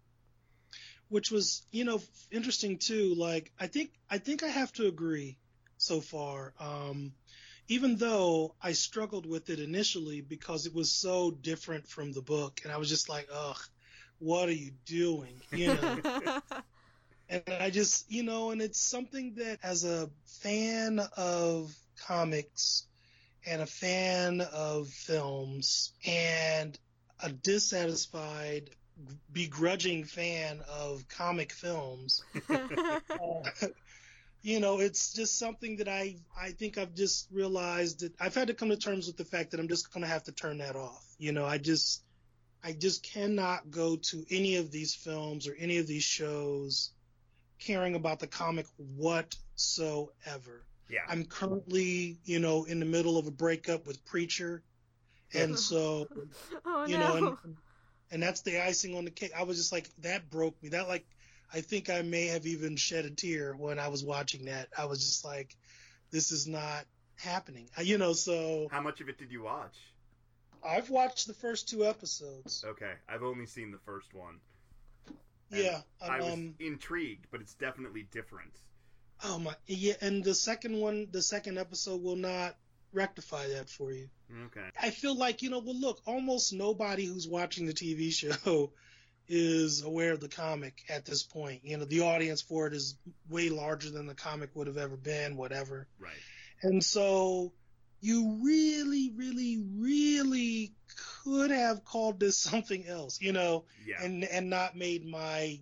[SPEAKER 1] which was you know interesting too like i think i think i have to agree so far um even though i struggled with it initially because it was so different from the book and i was just like ugh what are you doing you know (laughs) and i just you know and it's something that as a fan of comics and a fan of films and a dissatisfied begrudging fan of comic films. (laughs) Uh, you know it's just something that i i think i've just realized that i've had to come to terms with the fact that i'm just going to have to turn that off. You know i just i just cannot go to any of these films or any of these shows caring about the comic whatsoever.
[SPEAKER 2] Yeah,
[SPEAKER 1] i'm currently you know in the middle of a breakup with preacher. And (laughs) so
[SPEAKER 3] oh
[SPEAKER 1] you
[SPEAKER 3] no.
[SPEAKER 1] know, and and that's the icing on the cake. I was just like, that broke me. That like, I think I may have even shed a tear when I was watching that. I was just like, this is not happening. You know, so
[SPEAKER 2] how much of it did you watch?
[SPEAKER 1] I've watched the first two episodes.
[SPEAKER 2] Okay, I've only seen the first one. And
[SPEAKER 1] Yeah,
[SPEAKER 2] I was
[SPEAKER 1] um,
[SPEAKER 2] intrigued, but it's definitely different.
[SPEAKER 1] oh my, yeah, and the second one, the second episode will not rectify that for you.
[SPEAKER 2] Okay.
[SPEAKER 1] I feel like, you know, well, look, almost nobody who's watching the TV show (laughs) is aware of the comic at this point. You know, the audience for it is way larger than the comic would have ever been, whatever.
[SPEAKER 2] Right.
[SPEAKER 1] And so you really, really, really could have called this something else, you know,
[SPEAKER 2] Yeah.
[SPEAKER 1] and, and not made my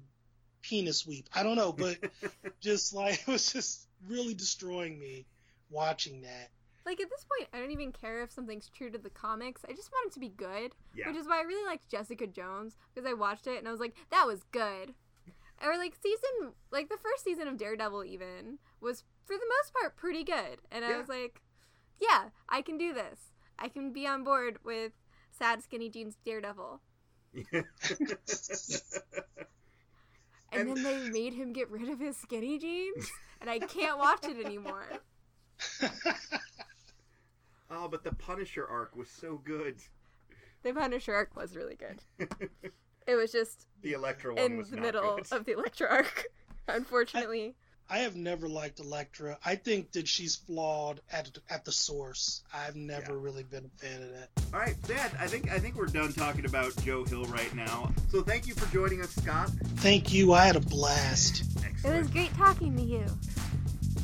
[SPEAKER 1] penis weep. I don't know, but (laughs) just like, (laughs) it was just really destroying me watching that.
[SPEAKER 3] Like at this point, I don't even care if something's true to the comics. I just want it to be good.
[SPEAKER 2] yeah.
[SPEAKER 3] Which is why I really liked Jessica Jones because I watched it and I was like, that was good. Or like season, like the first season of Daredevil even was for the most part pretty good, and I was like, yeah, I can do this. I can be on board with sad skinny jeans Daredevil. (laughs) And,
[SPEAKER 2] And-
[SPEAKER 3] then they made him get rid of his skinny jeans, and I can't watch it anymore. (laughs)
[SPEAKER 2] but the Punisher arc was so good.
[SPEAKER 3] The Punisher arc was really good. (laughs) It was just
[SPEAKER 2] The Electro one
[SPEAKER 3] in
[SPEAKER 2] was
[SPEAKER 3] the
[SPEAKER 2] not
[SPEAKER 3] middle
[SPEAKER 2] good.
[SPEAKER 3] of the Electro arc, (laughs) unfortunately.
[SPEAKER 1] I have never liked Elektra. I think that she's flawed at at the source. I've never
[SPEAKER 2] Yeah.
[SPEAKER 1] really been a fan of that.
[SPEAKER 2] All right, Dad. I think I think we're done talking about Joe Hill right now. So thank you for joining us, Scott.
[SPEAKER 1] Thank you. I had a blast.
[SPEAKER 3] It was great talking to you.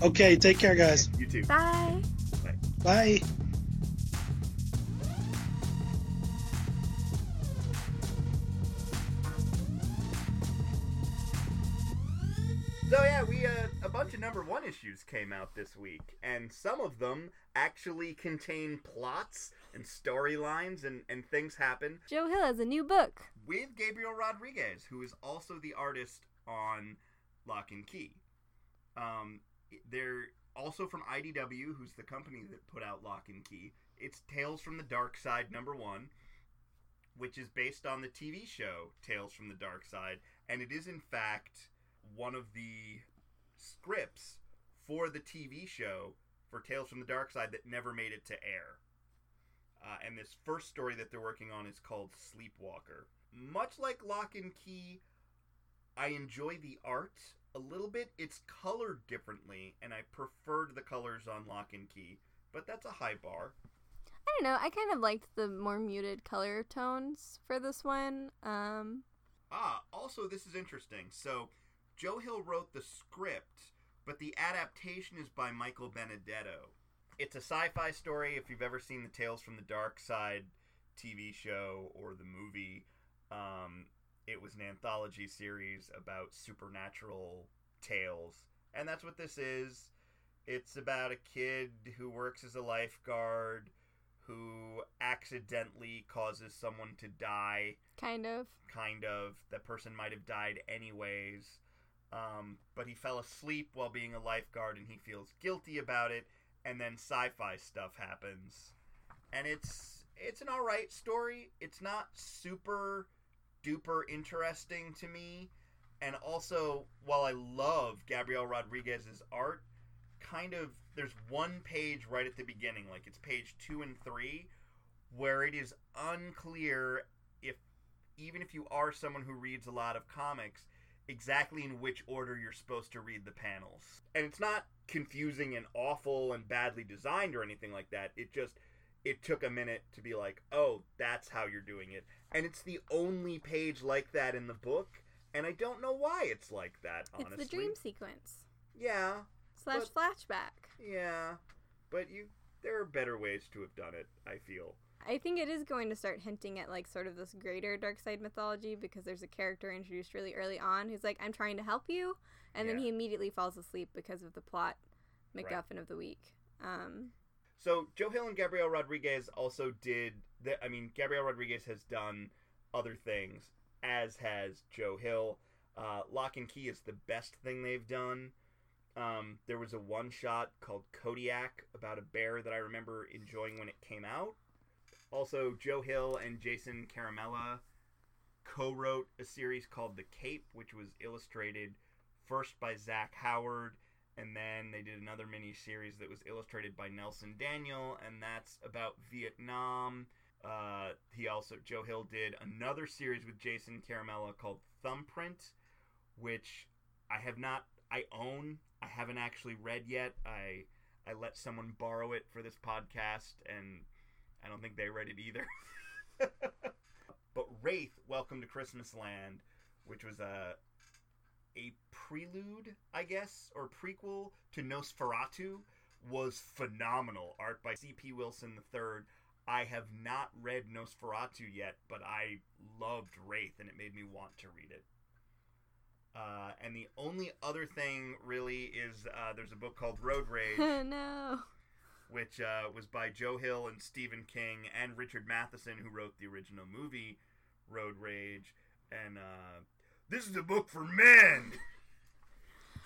[SPEAKER 1] Okay, take care, guys.
[SPEAKER 2] You too.
[SPEAKER 3] Bye.
[SPEAKER 1] Bye.
[SPEAKER 2] So issues came out this week, and some of them actually contain plots and storylines, and and things happen
[SPEAKER 3] Joe Hill has a new book.
[SPEAKER 2] with Gabriel Rodriguez, who is also the artist on Locke and Key. Um, they're also from IDW, who's the company that put out Locke and Key. It's Tales from the Dark Side number one, which is based on the TV show Tales from the Dark Side, and it is in fact one of the scripts for the TV show for Tales from the Dark Side that never made it to air. Uh, and this first story that they're working on is called Sleepwalker. Much like Locke and Key, I enjoy the art a little bit. It's colored differently, and I preferred the colors on Locke and Key, but that's a high bar.
[SPEAKER 3] I don't know. I kind of liked the more muted color tones for this one. Um,
[SPEAKER 2] Ah, also, this is interesting. So, Joe Hill wrote the script, but the adaptation is by Michael Benedetto. It's a sci fi story. If you've ever seen the Tales from the Dark Side TV show or the movie, um, it was an anthology series about supernatural tales. And that's what this is. It's about a kid who works as a lifeguard who accidentally causes someone to die
[SPEAKER 3] kind of.
[SPEAKER 2] kind of. That person might have died anyways. Um, but he fell asleep while being a lifeguard and he feels guilty about it. And then sci-fi stuff happens, and it's it's an all right story. It's not super duper interesting to me. And also, while I love Gabriel Rodriguez's art, kind of there's one page right at the beginning, like it's page two and three, where it is unclear if even if you are someone who reads a lot of comics, exactly in which order you're supposed to read the panels. And it's not confusing and awful and badly designed or anything like that. It just it took a minute to be like, "Oh, that's how you're doing it." And it's the only page like that in the book, and I don't know why it's like that, honestly.
[SPEAKER 3] It's the dream sequence
[SPEAKER 2] Yeah.
[SPEAKER 3] slash flashback.
[SPEAKER 2] Yeah. But you there are better ways to have done it, I feel.
[SPEAKER 3] I think it is going to start hinting at like sort of this greater dark side mythology because there's a character introduced really early on who's like, "I'm trying to help you," and then he immediately falls asleep because of the plot
[SPEAKER 2] Right.
[SPEAKER 3] MacGuffin of the week. Um,
[SPEAKER 2] So Joe Hill and Gabriel Rodriguez also did the I mean Gabriel Rodriguez has done other things as has Joe Hill. Uh, Locke and Key is the best thing they've done. Um, there was a one shot called Kodiak about a bear that I remember enjoying when it came out. Also, Joe Hill and Jason Ciaramella co-wrote a series called The Cape, which was illustrated first by Zach Howard and then they did another mini series that was illustrated by Nelson Daniel, and that's about Vietnam. Uh, he also Joe Hill did another series with Jason Ciaramella called Thumbprint, which I have not I own. I haven't actually read yet. I I let someone borrow it for this podcast, and I don't think they read it either. (laughs) but Wraith, Welcome to Christmasland, which was a a prelude, I guess, or prequel to Nosferatu, was phenomenal. Art by C.P. Wilson III. I have not read Nosferatu yet, but I loved Wraith, and it made me want to read it. Uh, and the only other thing really is uh, there's a book called Road (laughs) Rage,
[SPEAKER 3] no.
[SPEAKER 2] Which uh, was by Joe Hill and Stephen King and Richard Matheson, who wrote the original movie Road Rage. And uh, this is a book for men,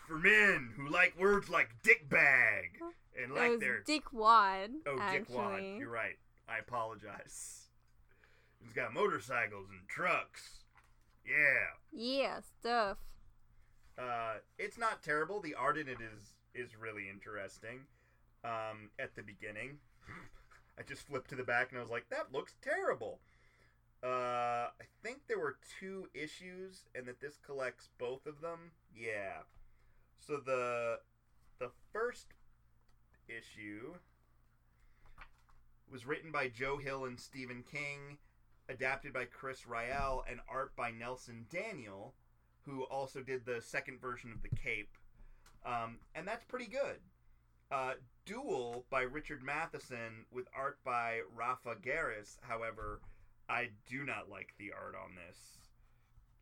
[SPEAKER 2] for men who like words like dick bag and like their
[SPEAKER 3] Dick Wad.
[SPEAKER 2] oh dick wad.
[SPEAKER 3] actually.
[SPEAKER 2] You're right. I apologize. It's got motorcycles and trucks. Yeah.
[SPEAKER 3] Yeah, stuff.
[SPEAKER 2] Uh, it's not terrible. The art in it is is really interesting. Um, at the beginning, (laughs) I just flipped to the back and I was like, "That looks terrible." Uh, I think there were two issues, and that this collects both of them. Yeah. So the the first issue was written by Joe Hill and Stephen King, adapted by Chris Ryall, and art by Nelson Daniel, who also did the second version of the Cape, um, and that's pretty good. Uh, Duel by Richard Matheson with art by Rafa Garres. However, I do not like the art on this.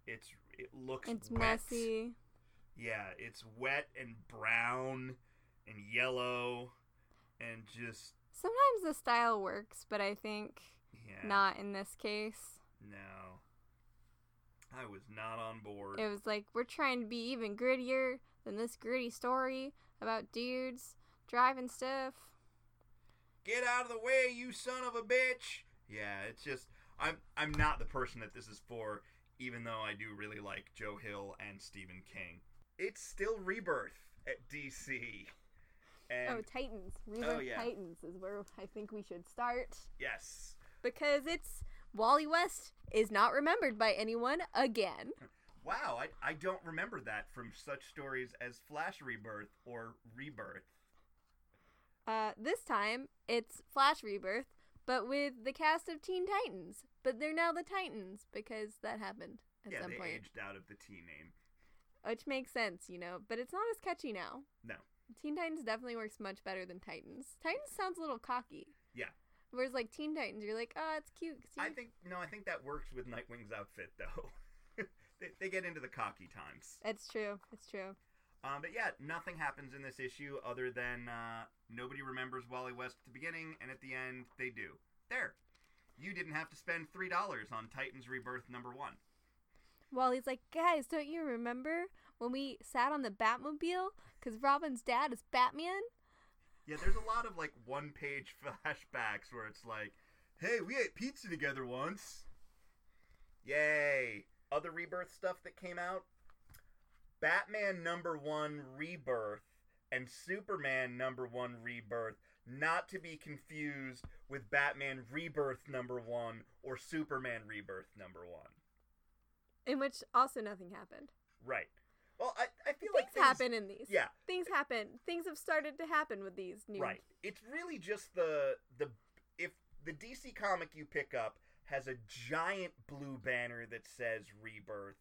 [SPEAKER 2] It's it looks
[SPEAKER 3] It's
[SPEAKER 2] wet.
[SPEAKER 3] messy.
[SPEAKER 2] Yeah, it's wet and brown and yellow and just
[SPEAKER 3] Sometimes the style works, but I think
[SPEAKER 2] yeah.
[SPEAKER 3] not in this case.
[SPEAKER 2] No. I was not on board.
[SPEAKER 3] It was like we're trying to be even grittier than this gritty story about dudes driving stuff.
[SPEAKER 2] Get out of the way, you son of a bitch. Yeah, it's just I'm I'm not the person that this is for even though I do really like Joe Hill and Stephen King. It's still Rebirth at DC. And
[SPEAKER 3] oh, Titans. Oh, Rebirth
[SPEAKER 2] yeah.
[SPEAKER 3] Titans is where I think we should start
[SPEAKER 2] yes.
[SPEAKER 3] because it's Wally West is not remembered by anyone again. (laughs)
[SPEAKER 2] Wow, I, I don't remember that from such stories as Flash Rebirth or Rebirth.
[SPEAKER 3] Uh, this time it's Flash Rebirth, but with the cast of Teen Titans. But they're now the Titans because that happened at
[SPEAKER 2] yeah,
[SPEAKER 3] some
[SPEAKER 2] they
[SPEAKER 3] point,
[SPEAKER 2] aged out of the T name.
[SPEAKER 3] which makes sense, you know. But it's not as catchy now.
[SPEAKER 2] No.
[SPEAKER 3] Teen Titans definitely works much better than Titans. Titans sounds a little cocky.
[SPEAKER 2] Yeah.
[SPEAKER 3] Whereas like Teen Titans, you're like, oh, it's cute.
[SPEAKER 2] I think no, I think that works with Nightwing's outfit though. (laughs) they, they get into the cocky times.
[SPEAKER 3] It's true. It's true.
[SPEAKER 2] Um, but yeah, nothing happens in this issue other than uh, nobody remembers Wally West at the beginning, and at the end they do. There, you didn't have to spend three dollars on Titans Rebirth number one.
[SPEAKER 3] Wally's like, guys, don't you remember when we sat on the Batmobile? Because Robin's dad is Batman?
[SPEAKER 2] Yeah, there's a lot of like one page (laughs) flashbacks where it's like, hey, we ate pizza together once. Yay. Other rebirth stuff that came out Batman number one rebirth and Superman number one rebirth, not to be confused with Batman rebirth number one or Superman rebirth number one.
[SPEAKER 3] In which also nothing happened.
[SPEAKER 2] Right. Well, I, I feel
[SPEAKER 3] Things
[SPEAKER 2] like things
[SPEAKER 3] happen in these.
[SPEAKER 2] Yeah,
[SPEAKER 3] Things happen. Things have started to happen with these new.
[SPEAKER 2] Right. It's really just the the if the DC comic you pick up has a giant blue banner that says Rebirth,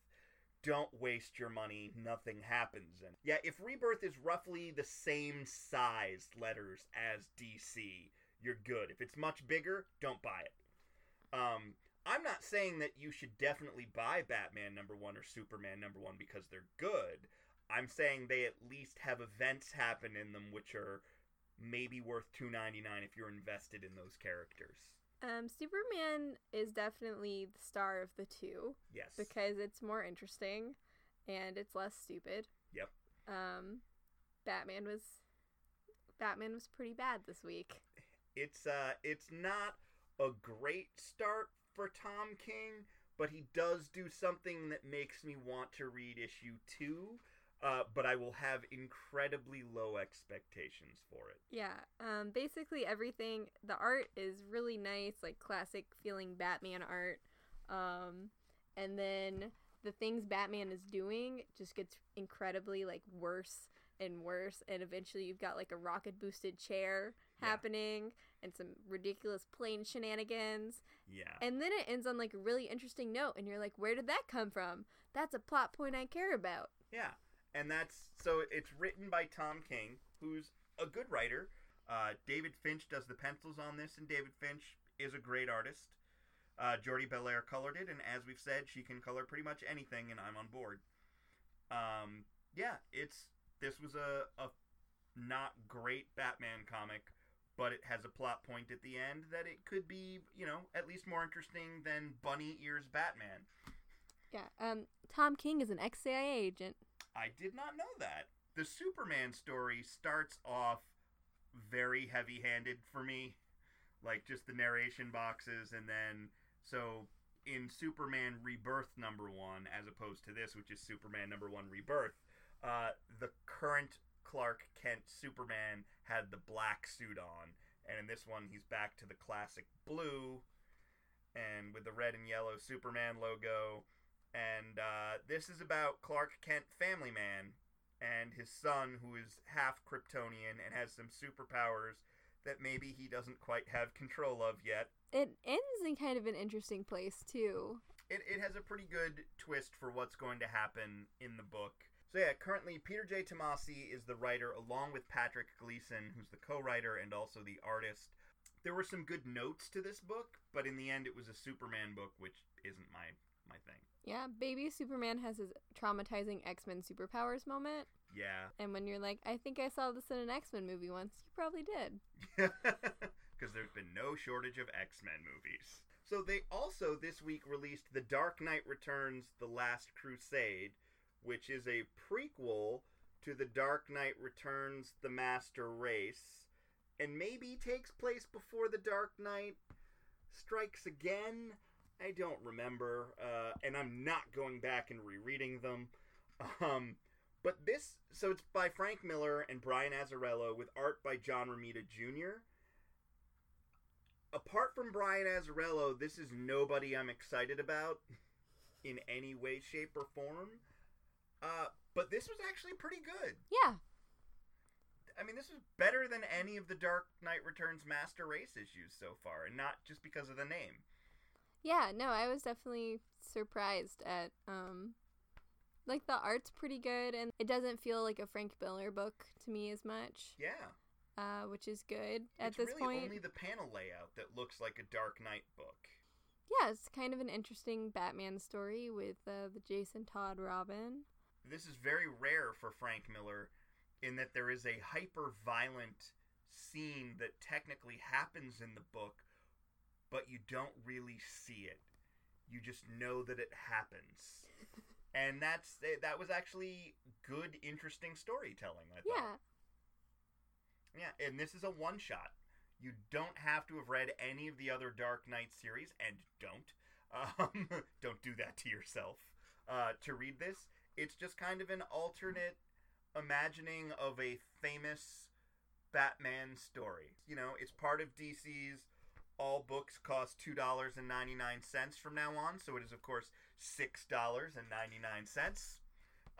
[SPEAKER 2] don't waste your money, nothing happens. And yeah, if Rebirth is roughly the same size letters as DC, you're good. If it's much bigger, don't buy it. Um I'm not saying that you should definitely buy Batman number 1 or Superman number 1 because they're good. I'm saying they at least have events happen in them which are maybe worth two ninety nine if you're invested in those characters.
[SPEAKER 3] Um, Superman is definitely the star of the two
[SPEAKER 2] Yes.
[SPEAKER 3] because it's more interesting and it's less stupid.
[SPEAKER 2] Yep.
[SPEAKER 3] Um, Batman was Batman was pretty bad this week.
[SPEAKER 2] It's uh it's not a great start for Tom King, but he does do something that makes me want to read issue 2. Uh, but I will have incredibly low expectations for it.
[SPEAKER 3] Yeah. Um, basically everything. The art is really nice, like classic feeling Batman art. Um, and then the things Batman is doing just gets incredibly like worse and worse, and eventually you've got like a rocket boosted chair
[SPEAKER 2] Yeah.
[SPEAKER 3] happening and some ridiculous plane shenanigans.
[SPEAKER 2] Yeah.
[SPEAKER 3] And then it ends on like a really interesting note, and you're like, where did that come from? That's a plot point I care about.
[SPEAKER 2] Yeah, and that's so it's written by Tom King, who's a good writer. Uh, David Finch does the pencils on this, and David Finch is a great artist. Uh, Jordie Bellaire colored it, and as we've said, she can color pretty much anything, and I'm on board. Um, yeah, it's this was a, a not great Batman comic, but it has a plot point at the end that it could be, you know, at least more interesting than Bunny Ears Batman.
[SPEAKER 3] Yeah. Um, Tom King is an ex CIA agent.
[SPEAKER 2] I did not know that. The Superman story starts off very heavy handed for me. Like just the narration boxes, and then so in Superman Rebirth number one, as opposed to this, which is Superman number one Rebirth, uh, the current Clark Kent Superman had the black suit on, and in this one, he's back to the classic blue and with the red and yellow Superman logo and uh, this is about Clark Kent, Family Man, and his son, who is half Kryptonian and has some superpowers that maybe he doesn't quite have control of yet.
[SPEAKER 3] It ends in kind of an interesting place too.
[SPEAKER 2] It, it has a pretty good twist for what's going to happen in the book. So yeah, currently Peter J. Tomasi is the writer, along with Patrick Gleason, who's the co-writer and also the artist. There were some good notes to this book, but in the end, it was a Superman book, which isn't my my thing.
[SPEAKER 3] Yeah, baby Superman has his traumatizing X Men superpowers moment.
[SPEAKER 2] Yeah,
[SPEAKER 3] And when you're like, I think I saw this in an X Men movie once, you probably did. (laughs)
[SPEAKER 2] because there's been no shortage of X Men movies. So they also this week released The Dark Knight Returns: The Last Crusade, which is a prequel to The Dark Knight Returns: The Master Race, and maybe takes place before The Dark Knight strikes again. I don't remember, uh, and I'm not going back and rereading them. Um, but this, so it's by Frank Miller and Brian Azzarello with art by John Romita Jr. Apart from Brian Azzarello, this is nobody I'm excited about in any way, shape, or form. Uh, but this was actually pretty good.
[SPEAKER 3] Yeah,
[SPEAKER 2] I mean, this was better than any of the Dark Knight Returns Master Race issues so far, and not just because of the name.
[SPEAKER 3] Yeah. No, I was definitely surprised at um, like the art's pretty good, and it doesn't feel like a Frank Miller book to me as much,
[SPEAKER 2] Yeah.
[SPEAKER 3] uh, which is good at
[SPEAKER 2] it's
[SPEAKER 3] this
[SPEAKER 2] really
[SPEAKER 3] point.
[SPEAKER 2] only the panel layout that looks like a Dark Knight book.
[SPEAKER 3] Yeah, it's kind of an interesting Batman story with uh, the Jason Todd Robin.
[SPEAKER 2] This is very rare for Frank Miller in that there is a hyper violent scene that technically happens in the book, but you don't really see it. You just know that it happens. and that's that was actually good interesting storytelling, I thought.
[SPEAKER 3] Yeah,
[SPEAKER 2] Yeah, and this is a one shot. You don't have to have read any of the other Dark Knight series, and don't. (laughs) Um, don't do that to yourself. Uh, to read this, it's just kind of an alternate imagining of a famous Batman story. You know, it's part of DC's all books cost $2.99 from now on, so it is, of course, $6.99.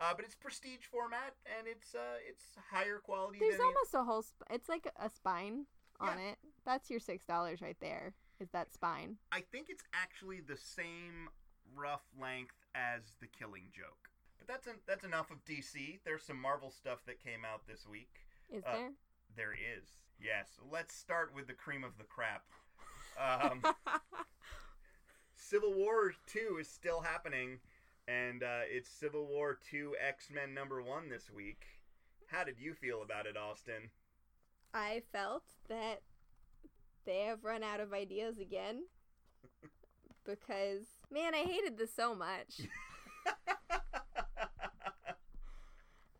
[SPEAKER 2] Uh, but it's prestige format, and it's uh, it's higher quality
[SPEAKER 3] there's almost a whole. Sp- it's like a spine on
[SPEAKER 2] Yeah.
[SPEAKER 3] it. That's your six dollars right there. Is that spine?
[SPEAKER 2] I think it's actually the same rough length as the Killing Joke. But that's en- that's enough of DC. There's some Marvel stuff that came out this week.
[SPEAKER 3] Is
[SPEAKER 2] Uh,
[SPEAKER 3] there?
[SPEAKER 2] There is. Yes. Let's start with the cream of the crap. Um, (laughs) Civil War 2 is still happening, and uh, it's Civil War 2 X Men number one this week. How did you feel about it, Austin?
[SPEAKER 3] I felt that they have run out of ideas again (laughs) because man, I hated this so much. (laughs)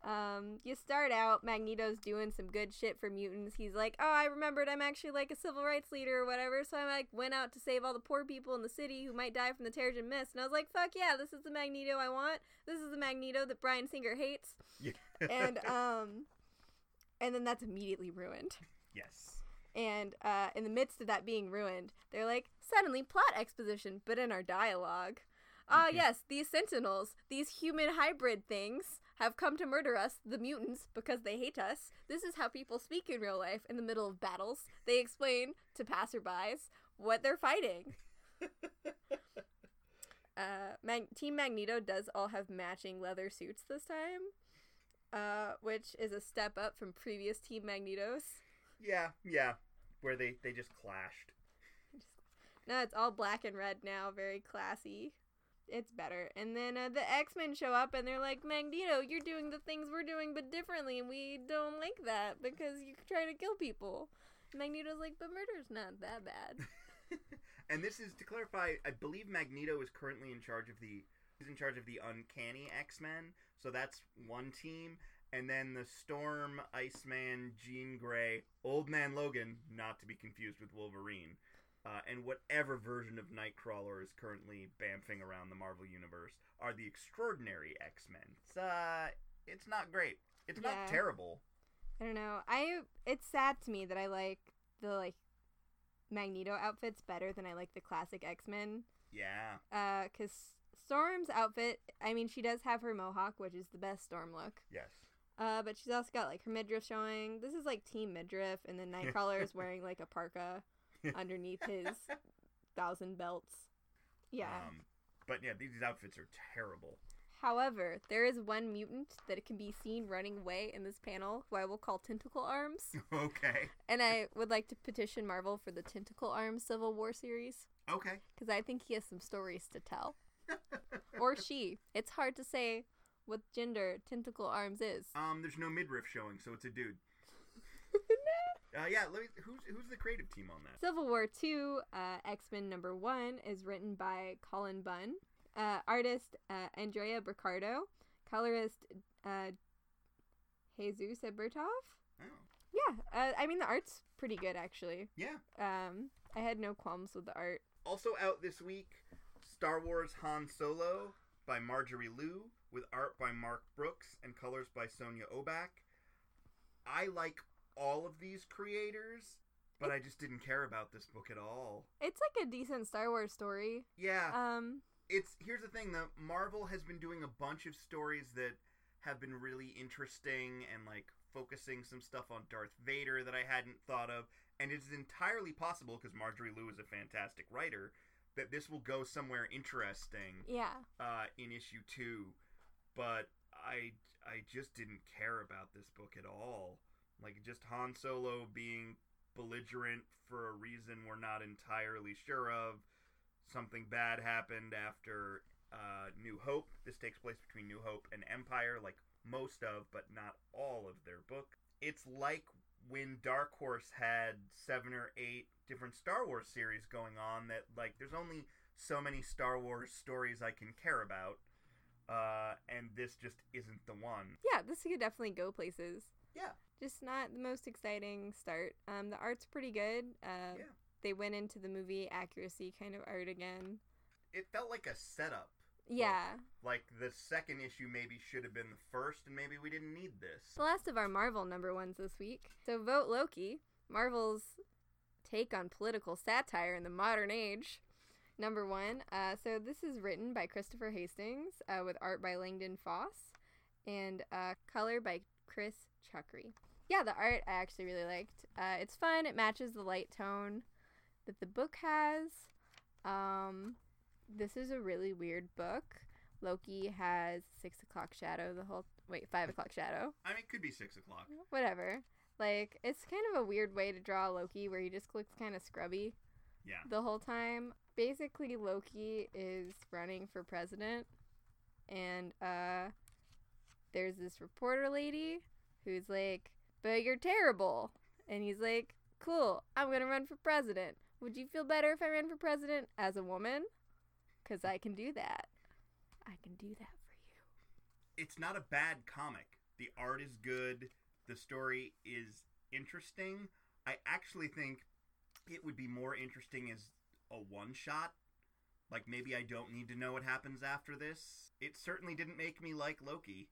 [SPEAKER 3] Um, you start out, Magneto's doing some good shit for mutants. He's like, "Oh, I remembered I'm actually like a civil rights leader or whatever." So I like went out to save all the poor people in the city who might die from the Terrigen Mist. And I was like, "Fuck yeah, this is the Magneto I want. This is the Magneto that Bryan Singer hates."
[SPEAKER 2] Yeah.
[SPEAKER 3] And (laughs) um, and then that's immediately ruined.
[SPEAKER 2] yes.
[SPEAKER 3] And uh, in the midst of that being ruined, they're like, suddenly plot exposition, but in our dialogue. Ah, yes, these sentinels, these human hybrid things, have come to murder us, the mutants, because they hate us. This is how people speak in real life in the middle of battles. They explain to passerbys what they're fighting. (laughs) uh, Mag- Team Magneto does all have matching leather suits this time, uh, which is a step up from previous Team Magnetos.
[SPEAKER 2] Yeah, yeah. Where they, they just clashed. (laughs)
[SPEAKER 3] No, it's all black and red now, very classy. It's better. And then uh, the X Men show up and they're like, Magneto, you're doing the things we're doing, but differently, and we don't like that because you're trying to kill people. Magneto's like, but murder's not that bad. (laughs)
[SPEAKER 2] and this is to clarify. I believe Magneto is currently in charge of the. He's in charge of the Uncanny X Men. So that's one team. And then the Storm, Iceman, Jean Grey, Old Man Logan, not to be confused with Wolverine, uh, and whatever version of Nightcrawler is currently bamfing around the Marvel Universe are the Extraordinary X Men. It's uh, it's not great. It's
[SPEAKER 3] Yeah.
[SPEAKER 2] not terrible.
[SPEAKER 3] I don't know. I it's sad to me that I like the like Magneto outfits better than I like the classic X Men.
[SPEAKER 2] Yeah.
[SPEAKER 3] Uh, cause Storm's outfit, I mean, she does have her mohawk, which is the best Storm look.
[SPEAKER 2] Yes.
[SPEAKER 3] Uh, but she's also got like her midriff showing. This is like team midriff, and then (laughs) Nightcrawler is wearing like a parka (laughs) underneath his thousand belts. Yeah.
[SPEAKER 2] Um, but yeah, these outfits are terrible.
[SPEAKER 3] However, there is one mutant that can be seen running away in this panel, who I will call Tentacle Arms, (laughs)
[SPEAKER 2] okay.
[SPEAKER 3] and I would like to petition Marvel for the Tentacle Arms Civil War series
[SPEAKER 2] Okay.
[SPEAKER 3] because I think he has some stories to tell, (laughs) or she. It's hard to say what gender Tentacle Arms is.
[SPEAKER 2] Um, there's no midriff showing, so it's a dude. Uh, yeah, let me, who's who's the creative team on that?
[SPEAKER 3] Civil War Two, uh, X Men number one, is written by Cullen Bunn, uh, artist uh, Andrea Broccardo, colorist uh, Jesus Aburtov.
[SPEAKER 2] Oh,
[SPEAKER 3] Yeah, uh, I mean the art's pretty good actually.
[SPEAKER 2] yeah.
[SPEAKER 3] Um, I had no qualms with the art.
[SPEAKER 2] Also out this week, Star Wars Han Solo by Marjorie Liu, with art by Mark Brooks and colors by Sonia Oback. I like all of these creators, but I just didn't care about this book at all.
[SPEAKER 3] It's like a decent Star Wars story.
[SPEAKER 2] Yeah,
[SPEAKER 3] Um,
[SPEAKER 2] it's here's the thing though. Marvel has been doing a bunch of stories that have been really interesting and like focusing some stuff on darth vader that i hadn't thought of. And it's entirely possible because marjorie liu is a fantastic writer that this will go somewhere interesting
[SPEAKER 3] yeah,
[SPEAKER 2] uh, in issue two. But i i just didn't care about this book at all like just han solo being belligerent for a reason we're not entirely sure of something bad happened after uh, New Hope. This takes place between New Hope and Empire, like most of, but not all of their book. It's like when Dark Horse had seven or eight different Star Wars series going on that, like, there's only so many Star Wars stories I can care about, uh, and this just isn't the one.
[SPEAKER 3] yeah. This could definitely go places.
[SPEAKER 2] Yeah.
[SPEAKER 3] Just not the most exciting start. Um, the art's pretty good. Uh,
[SPEAKER 2] Yeah.
[SPEAKER 3] they went into the movie accuracy kind of art again.
[SPEAKER 2] It felt like a setup.
[SPEAKER 3] Yeah.
[SPEAKER 2] Like the second issue maybe should have been the first, and maybe we didn't need this.
[SPEAKER 3] The last of our Marvel number ones this week. So, Vote Loki, Marvel's take on political satire in the modern age. Number one. Uh, so, this is written by Christopher Hastings uh, with art by Langdon Foss and uh, color by Chris Chuckry. Yeah, the art I actually really liked. Uh, it's fun, it matches the light tone that the book has. Um, this is a really weird book. Loki has six o'clock shadow the whole wait five o'clock shadow
[SPEAKER 2] I mean, it could be six o'clock.
[SPEAKER 3] whatever. Like it's kind of a weird way to draw Loki where he just looks kind of scrubby
[SPEAKER 2] Yeah.
[SPEAKER 3] the whole time. Basically, Loki is running for president, and uh, there's this reporter lady who's like, "But you're terrible," and he's like, "Cool, I'm gonna run for president. Would you feel better if I ran for president as a woman? Cause I can do that. I can do that for you."
[SPEAKER 2] it's not a bad comic. The art is good. The story is interesting. I actually think it would be more interesting as a one shot. Like maybe I don't need to know what happens after this. It certainly didn't make me like Loki.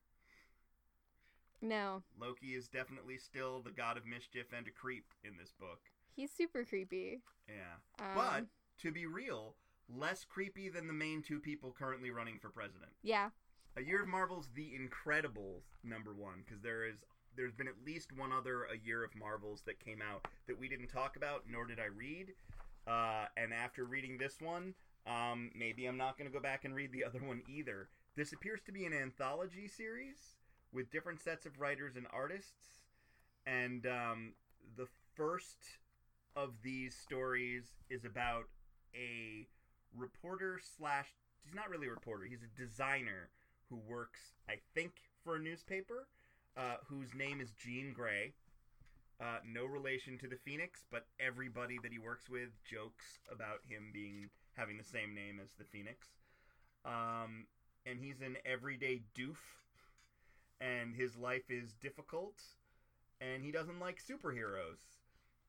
[SPEAKER 3] No,
[SPEAKER 2] Loki is definitely still the god of mischief and a creep in this book.
[SPEAKER 3] he's super creepy.
[SPEAKER 2] Yeah.
[SPEAKER 3] Um,
[SPEAKER 2] but to be real, less creepy than the main two people currently running for president.
[SPEAKER 3] Yeah,
[SPEAKER 2] A Year of Marvel's The Incredibles number one because there is there's been at least one other A Year of Marvels that came out that we didn't talk about nor did I read. Uh, and after reading this one, um, maybe I'm not going to go back and read the (laughs) other one either. This appears to be an anthology series with different sets of writers and artists, and um, the first of these stories is about a reporter slash he's not really a reporter he's a designer who works i think for a newspaper uh, whose name is Jean Grey. Uh, no relation to the Phoenix, but everybody that he works with jokes about him being having the same name as the Phoenix. Um, and he's an everyday doof, and his life is difficult, and he doesn't like superheroes.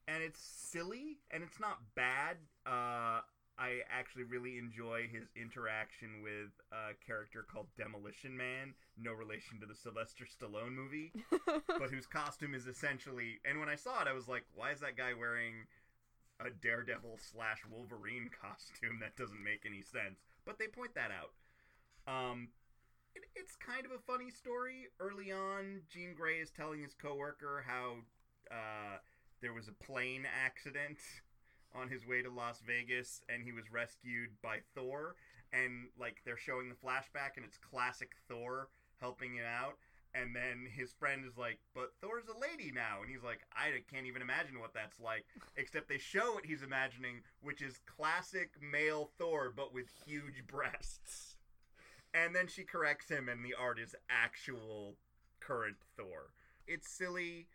[SPEAKER 2] And it's silly, and it's not bad. Uh, I actually really enjoy his interaction with a character called Demolition Man, no relation to the Sylvester Stallone movie, (laughs) but whose costume is essentially. And when I saw it, I was like, why is that guy wearing a Daredevil slash Wolverine costume? That doesn't make any sense. But they point that out. Um, it, it's kind of a funny story. Early on, Jean Grey is telling his coworker how uh, there was a plane accident (laughs) on his way to Las Vegas, and he was rescued by Thor. And like they're showing the flashback, and it's classic Thor helping him out. And then his friend is like, "But Thor's a lady now," and he's like, "I can't even imagine what that's like." (laughs) Except they show what he's imagining, which is classic male Thor, but with huge breasts. And then she corrects him, and the art is actual current Thor. It's silly.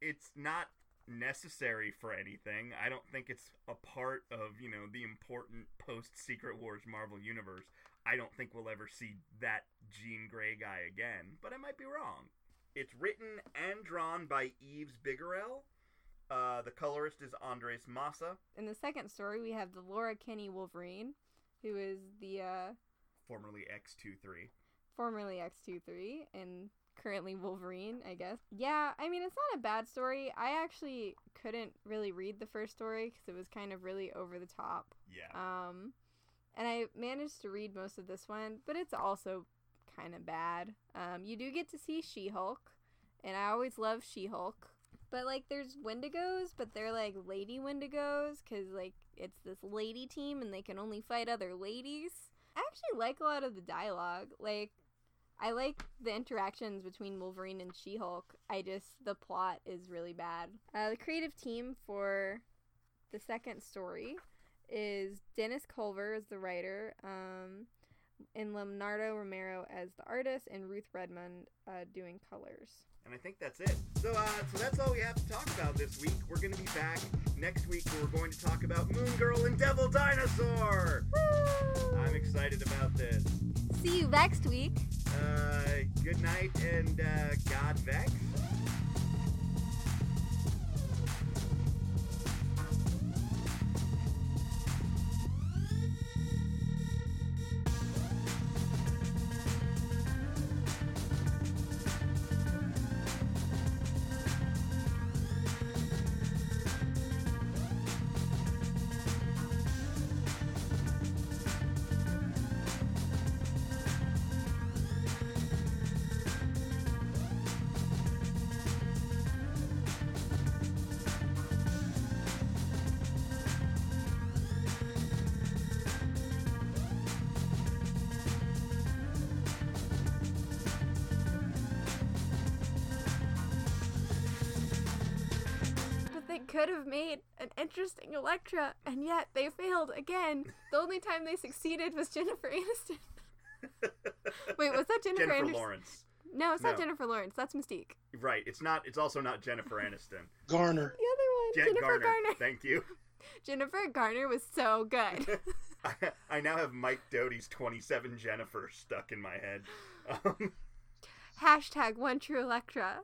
[SPEAKER 2] It's not necessary for anything. I don't think it's a part of, you know, the important post Secret Wars Marvel universe. I don't think we'll ever see that Jean Grey guy again, but I might be wrong. It's written and drawn by Yves Bigerel. Uh, the colorist is Andres Mossa,
[SPEAKER 3] In the second story, we have the Laura Kinney Wolverine, who is the uh,
[SPEAKER 2] formerly X23.
[SPEAKER 3] formerly X23 and currently Wolverine, I guess. Yeah, I mean, it's not a bad story. I actually couldn't really read the first story because it was kind of really over the top.
[SPEAKER 2] Yeah.
[SPEAKER 3] Um, and I managed to read most of this one, but it's also kind of bad. Um, you do get to see She Hulk, and I always love She Hulk. But like, there's Wendigos, but they're like lady Wendigos because like it's this lady team and they can only fight other ladies. I actually like a lot of the dialogue. Like, I like the interactions between Wolverine and She Hulk. I just the plot is really bad. Uh, the creative team for the second story is Dennis Culver as the writer, um, and Leonardo Romero as the artist, and Ruth Redmond uh, doing colors.
[SPEAKER 2] And I think that's it. So, uh, so that's all we have to talk about this week. We're going to be back next week. Where we're going to talk about Moon Girl and Devil Dinosaur. I'm excited about this.
[SPEAKER 3] See you next week.
[SPEAKER 2] Uh, good night and uh, God Vex.
[SPEAKER 3] Interesting Elektra, and yet they failed again. The only time they succeeded was Jennifer Aniston. (laughs) Wait, was that Jennifer,
[SPEAKER 2] Jennifer
[SPEAKER 3] Aniston?
[SPEAKER 2] Lawrence.
[SPEAKER 3] No, it's not Jennifer Lawrence. That's Mystique.
[SPEAKER 2] Right. It's not. It's also not Jennifer Aniston.
[SPEAKER 1] Garner.
[SPEAKER 3] The other one,
[SPEAKER 2] Jen
[SPEAKER 3] Jennifer
[SPEAKER 2] Garner.
[SPEAKER 3] Garner.
[SPEAKER 2] Thank you. (laughs)
[SPEAKER 3] Jennifer Garner was so good. (laughs)
[SPEAKER 2] I, I now have Mike Doughty's 27 Jennifer stuck in my head. Um,
[SPEAKER 3] Hashtag one true Elektra.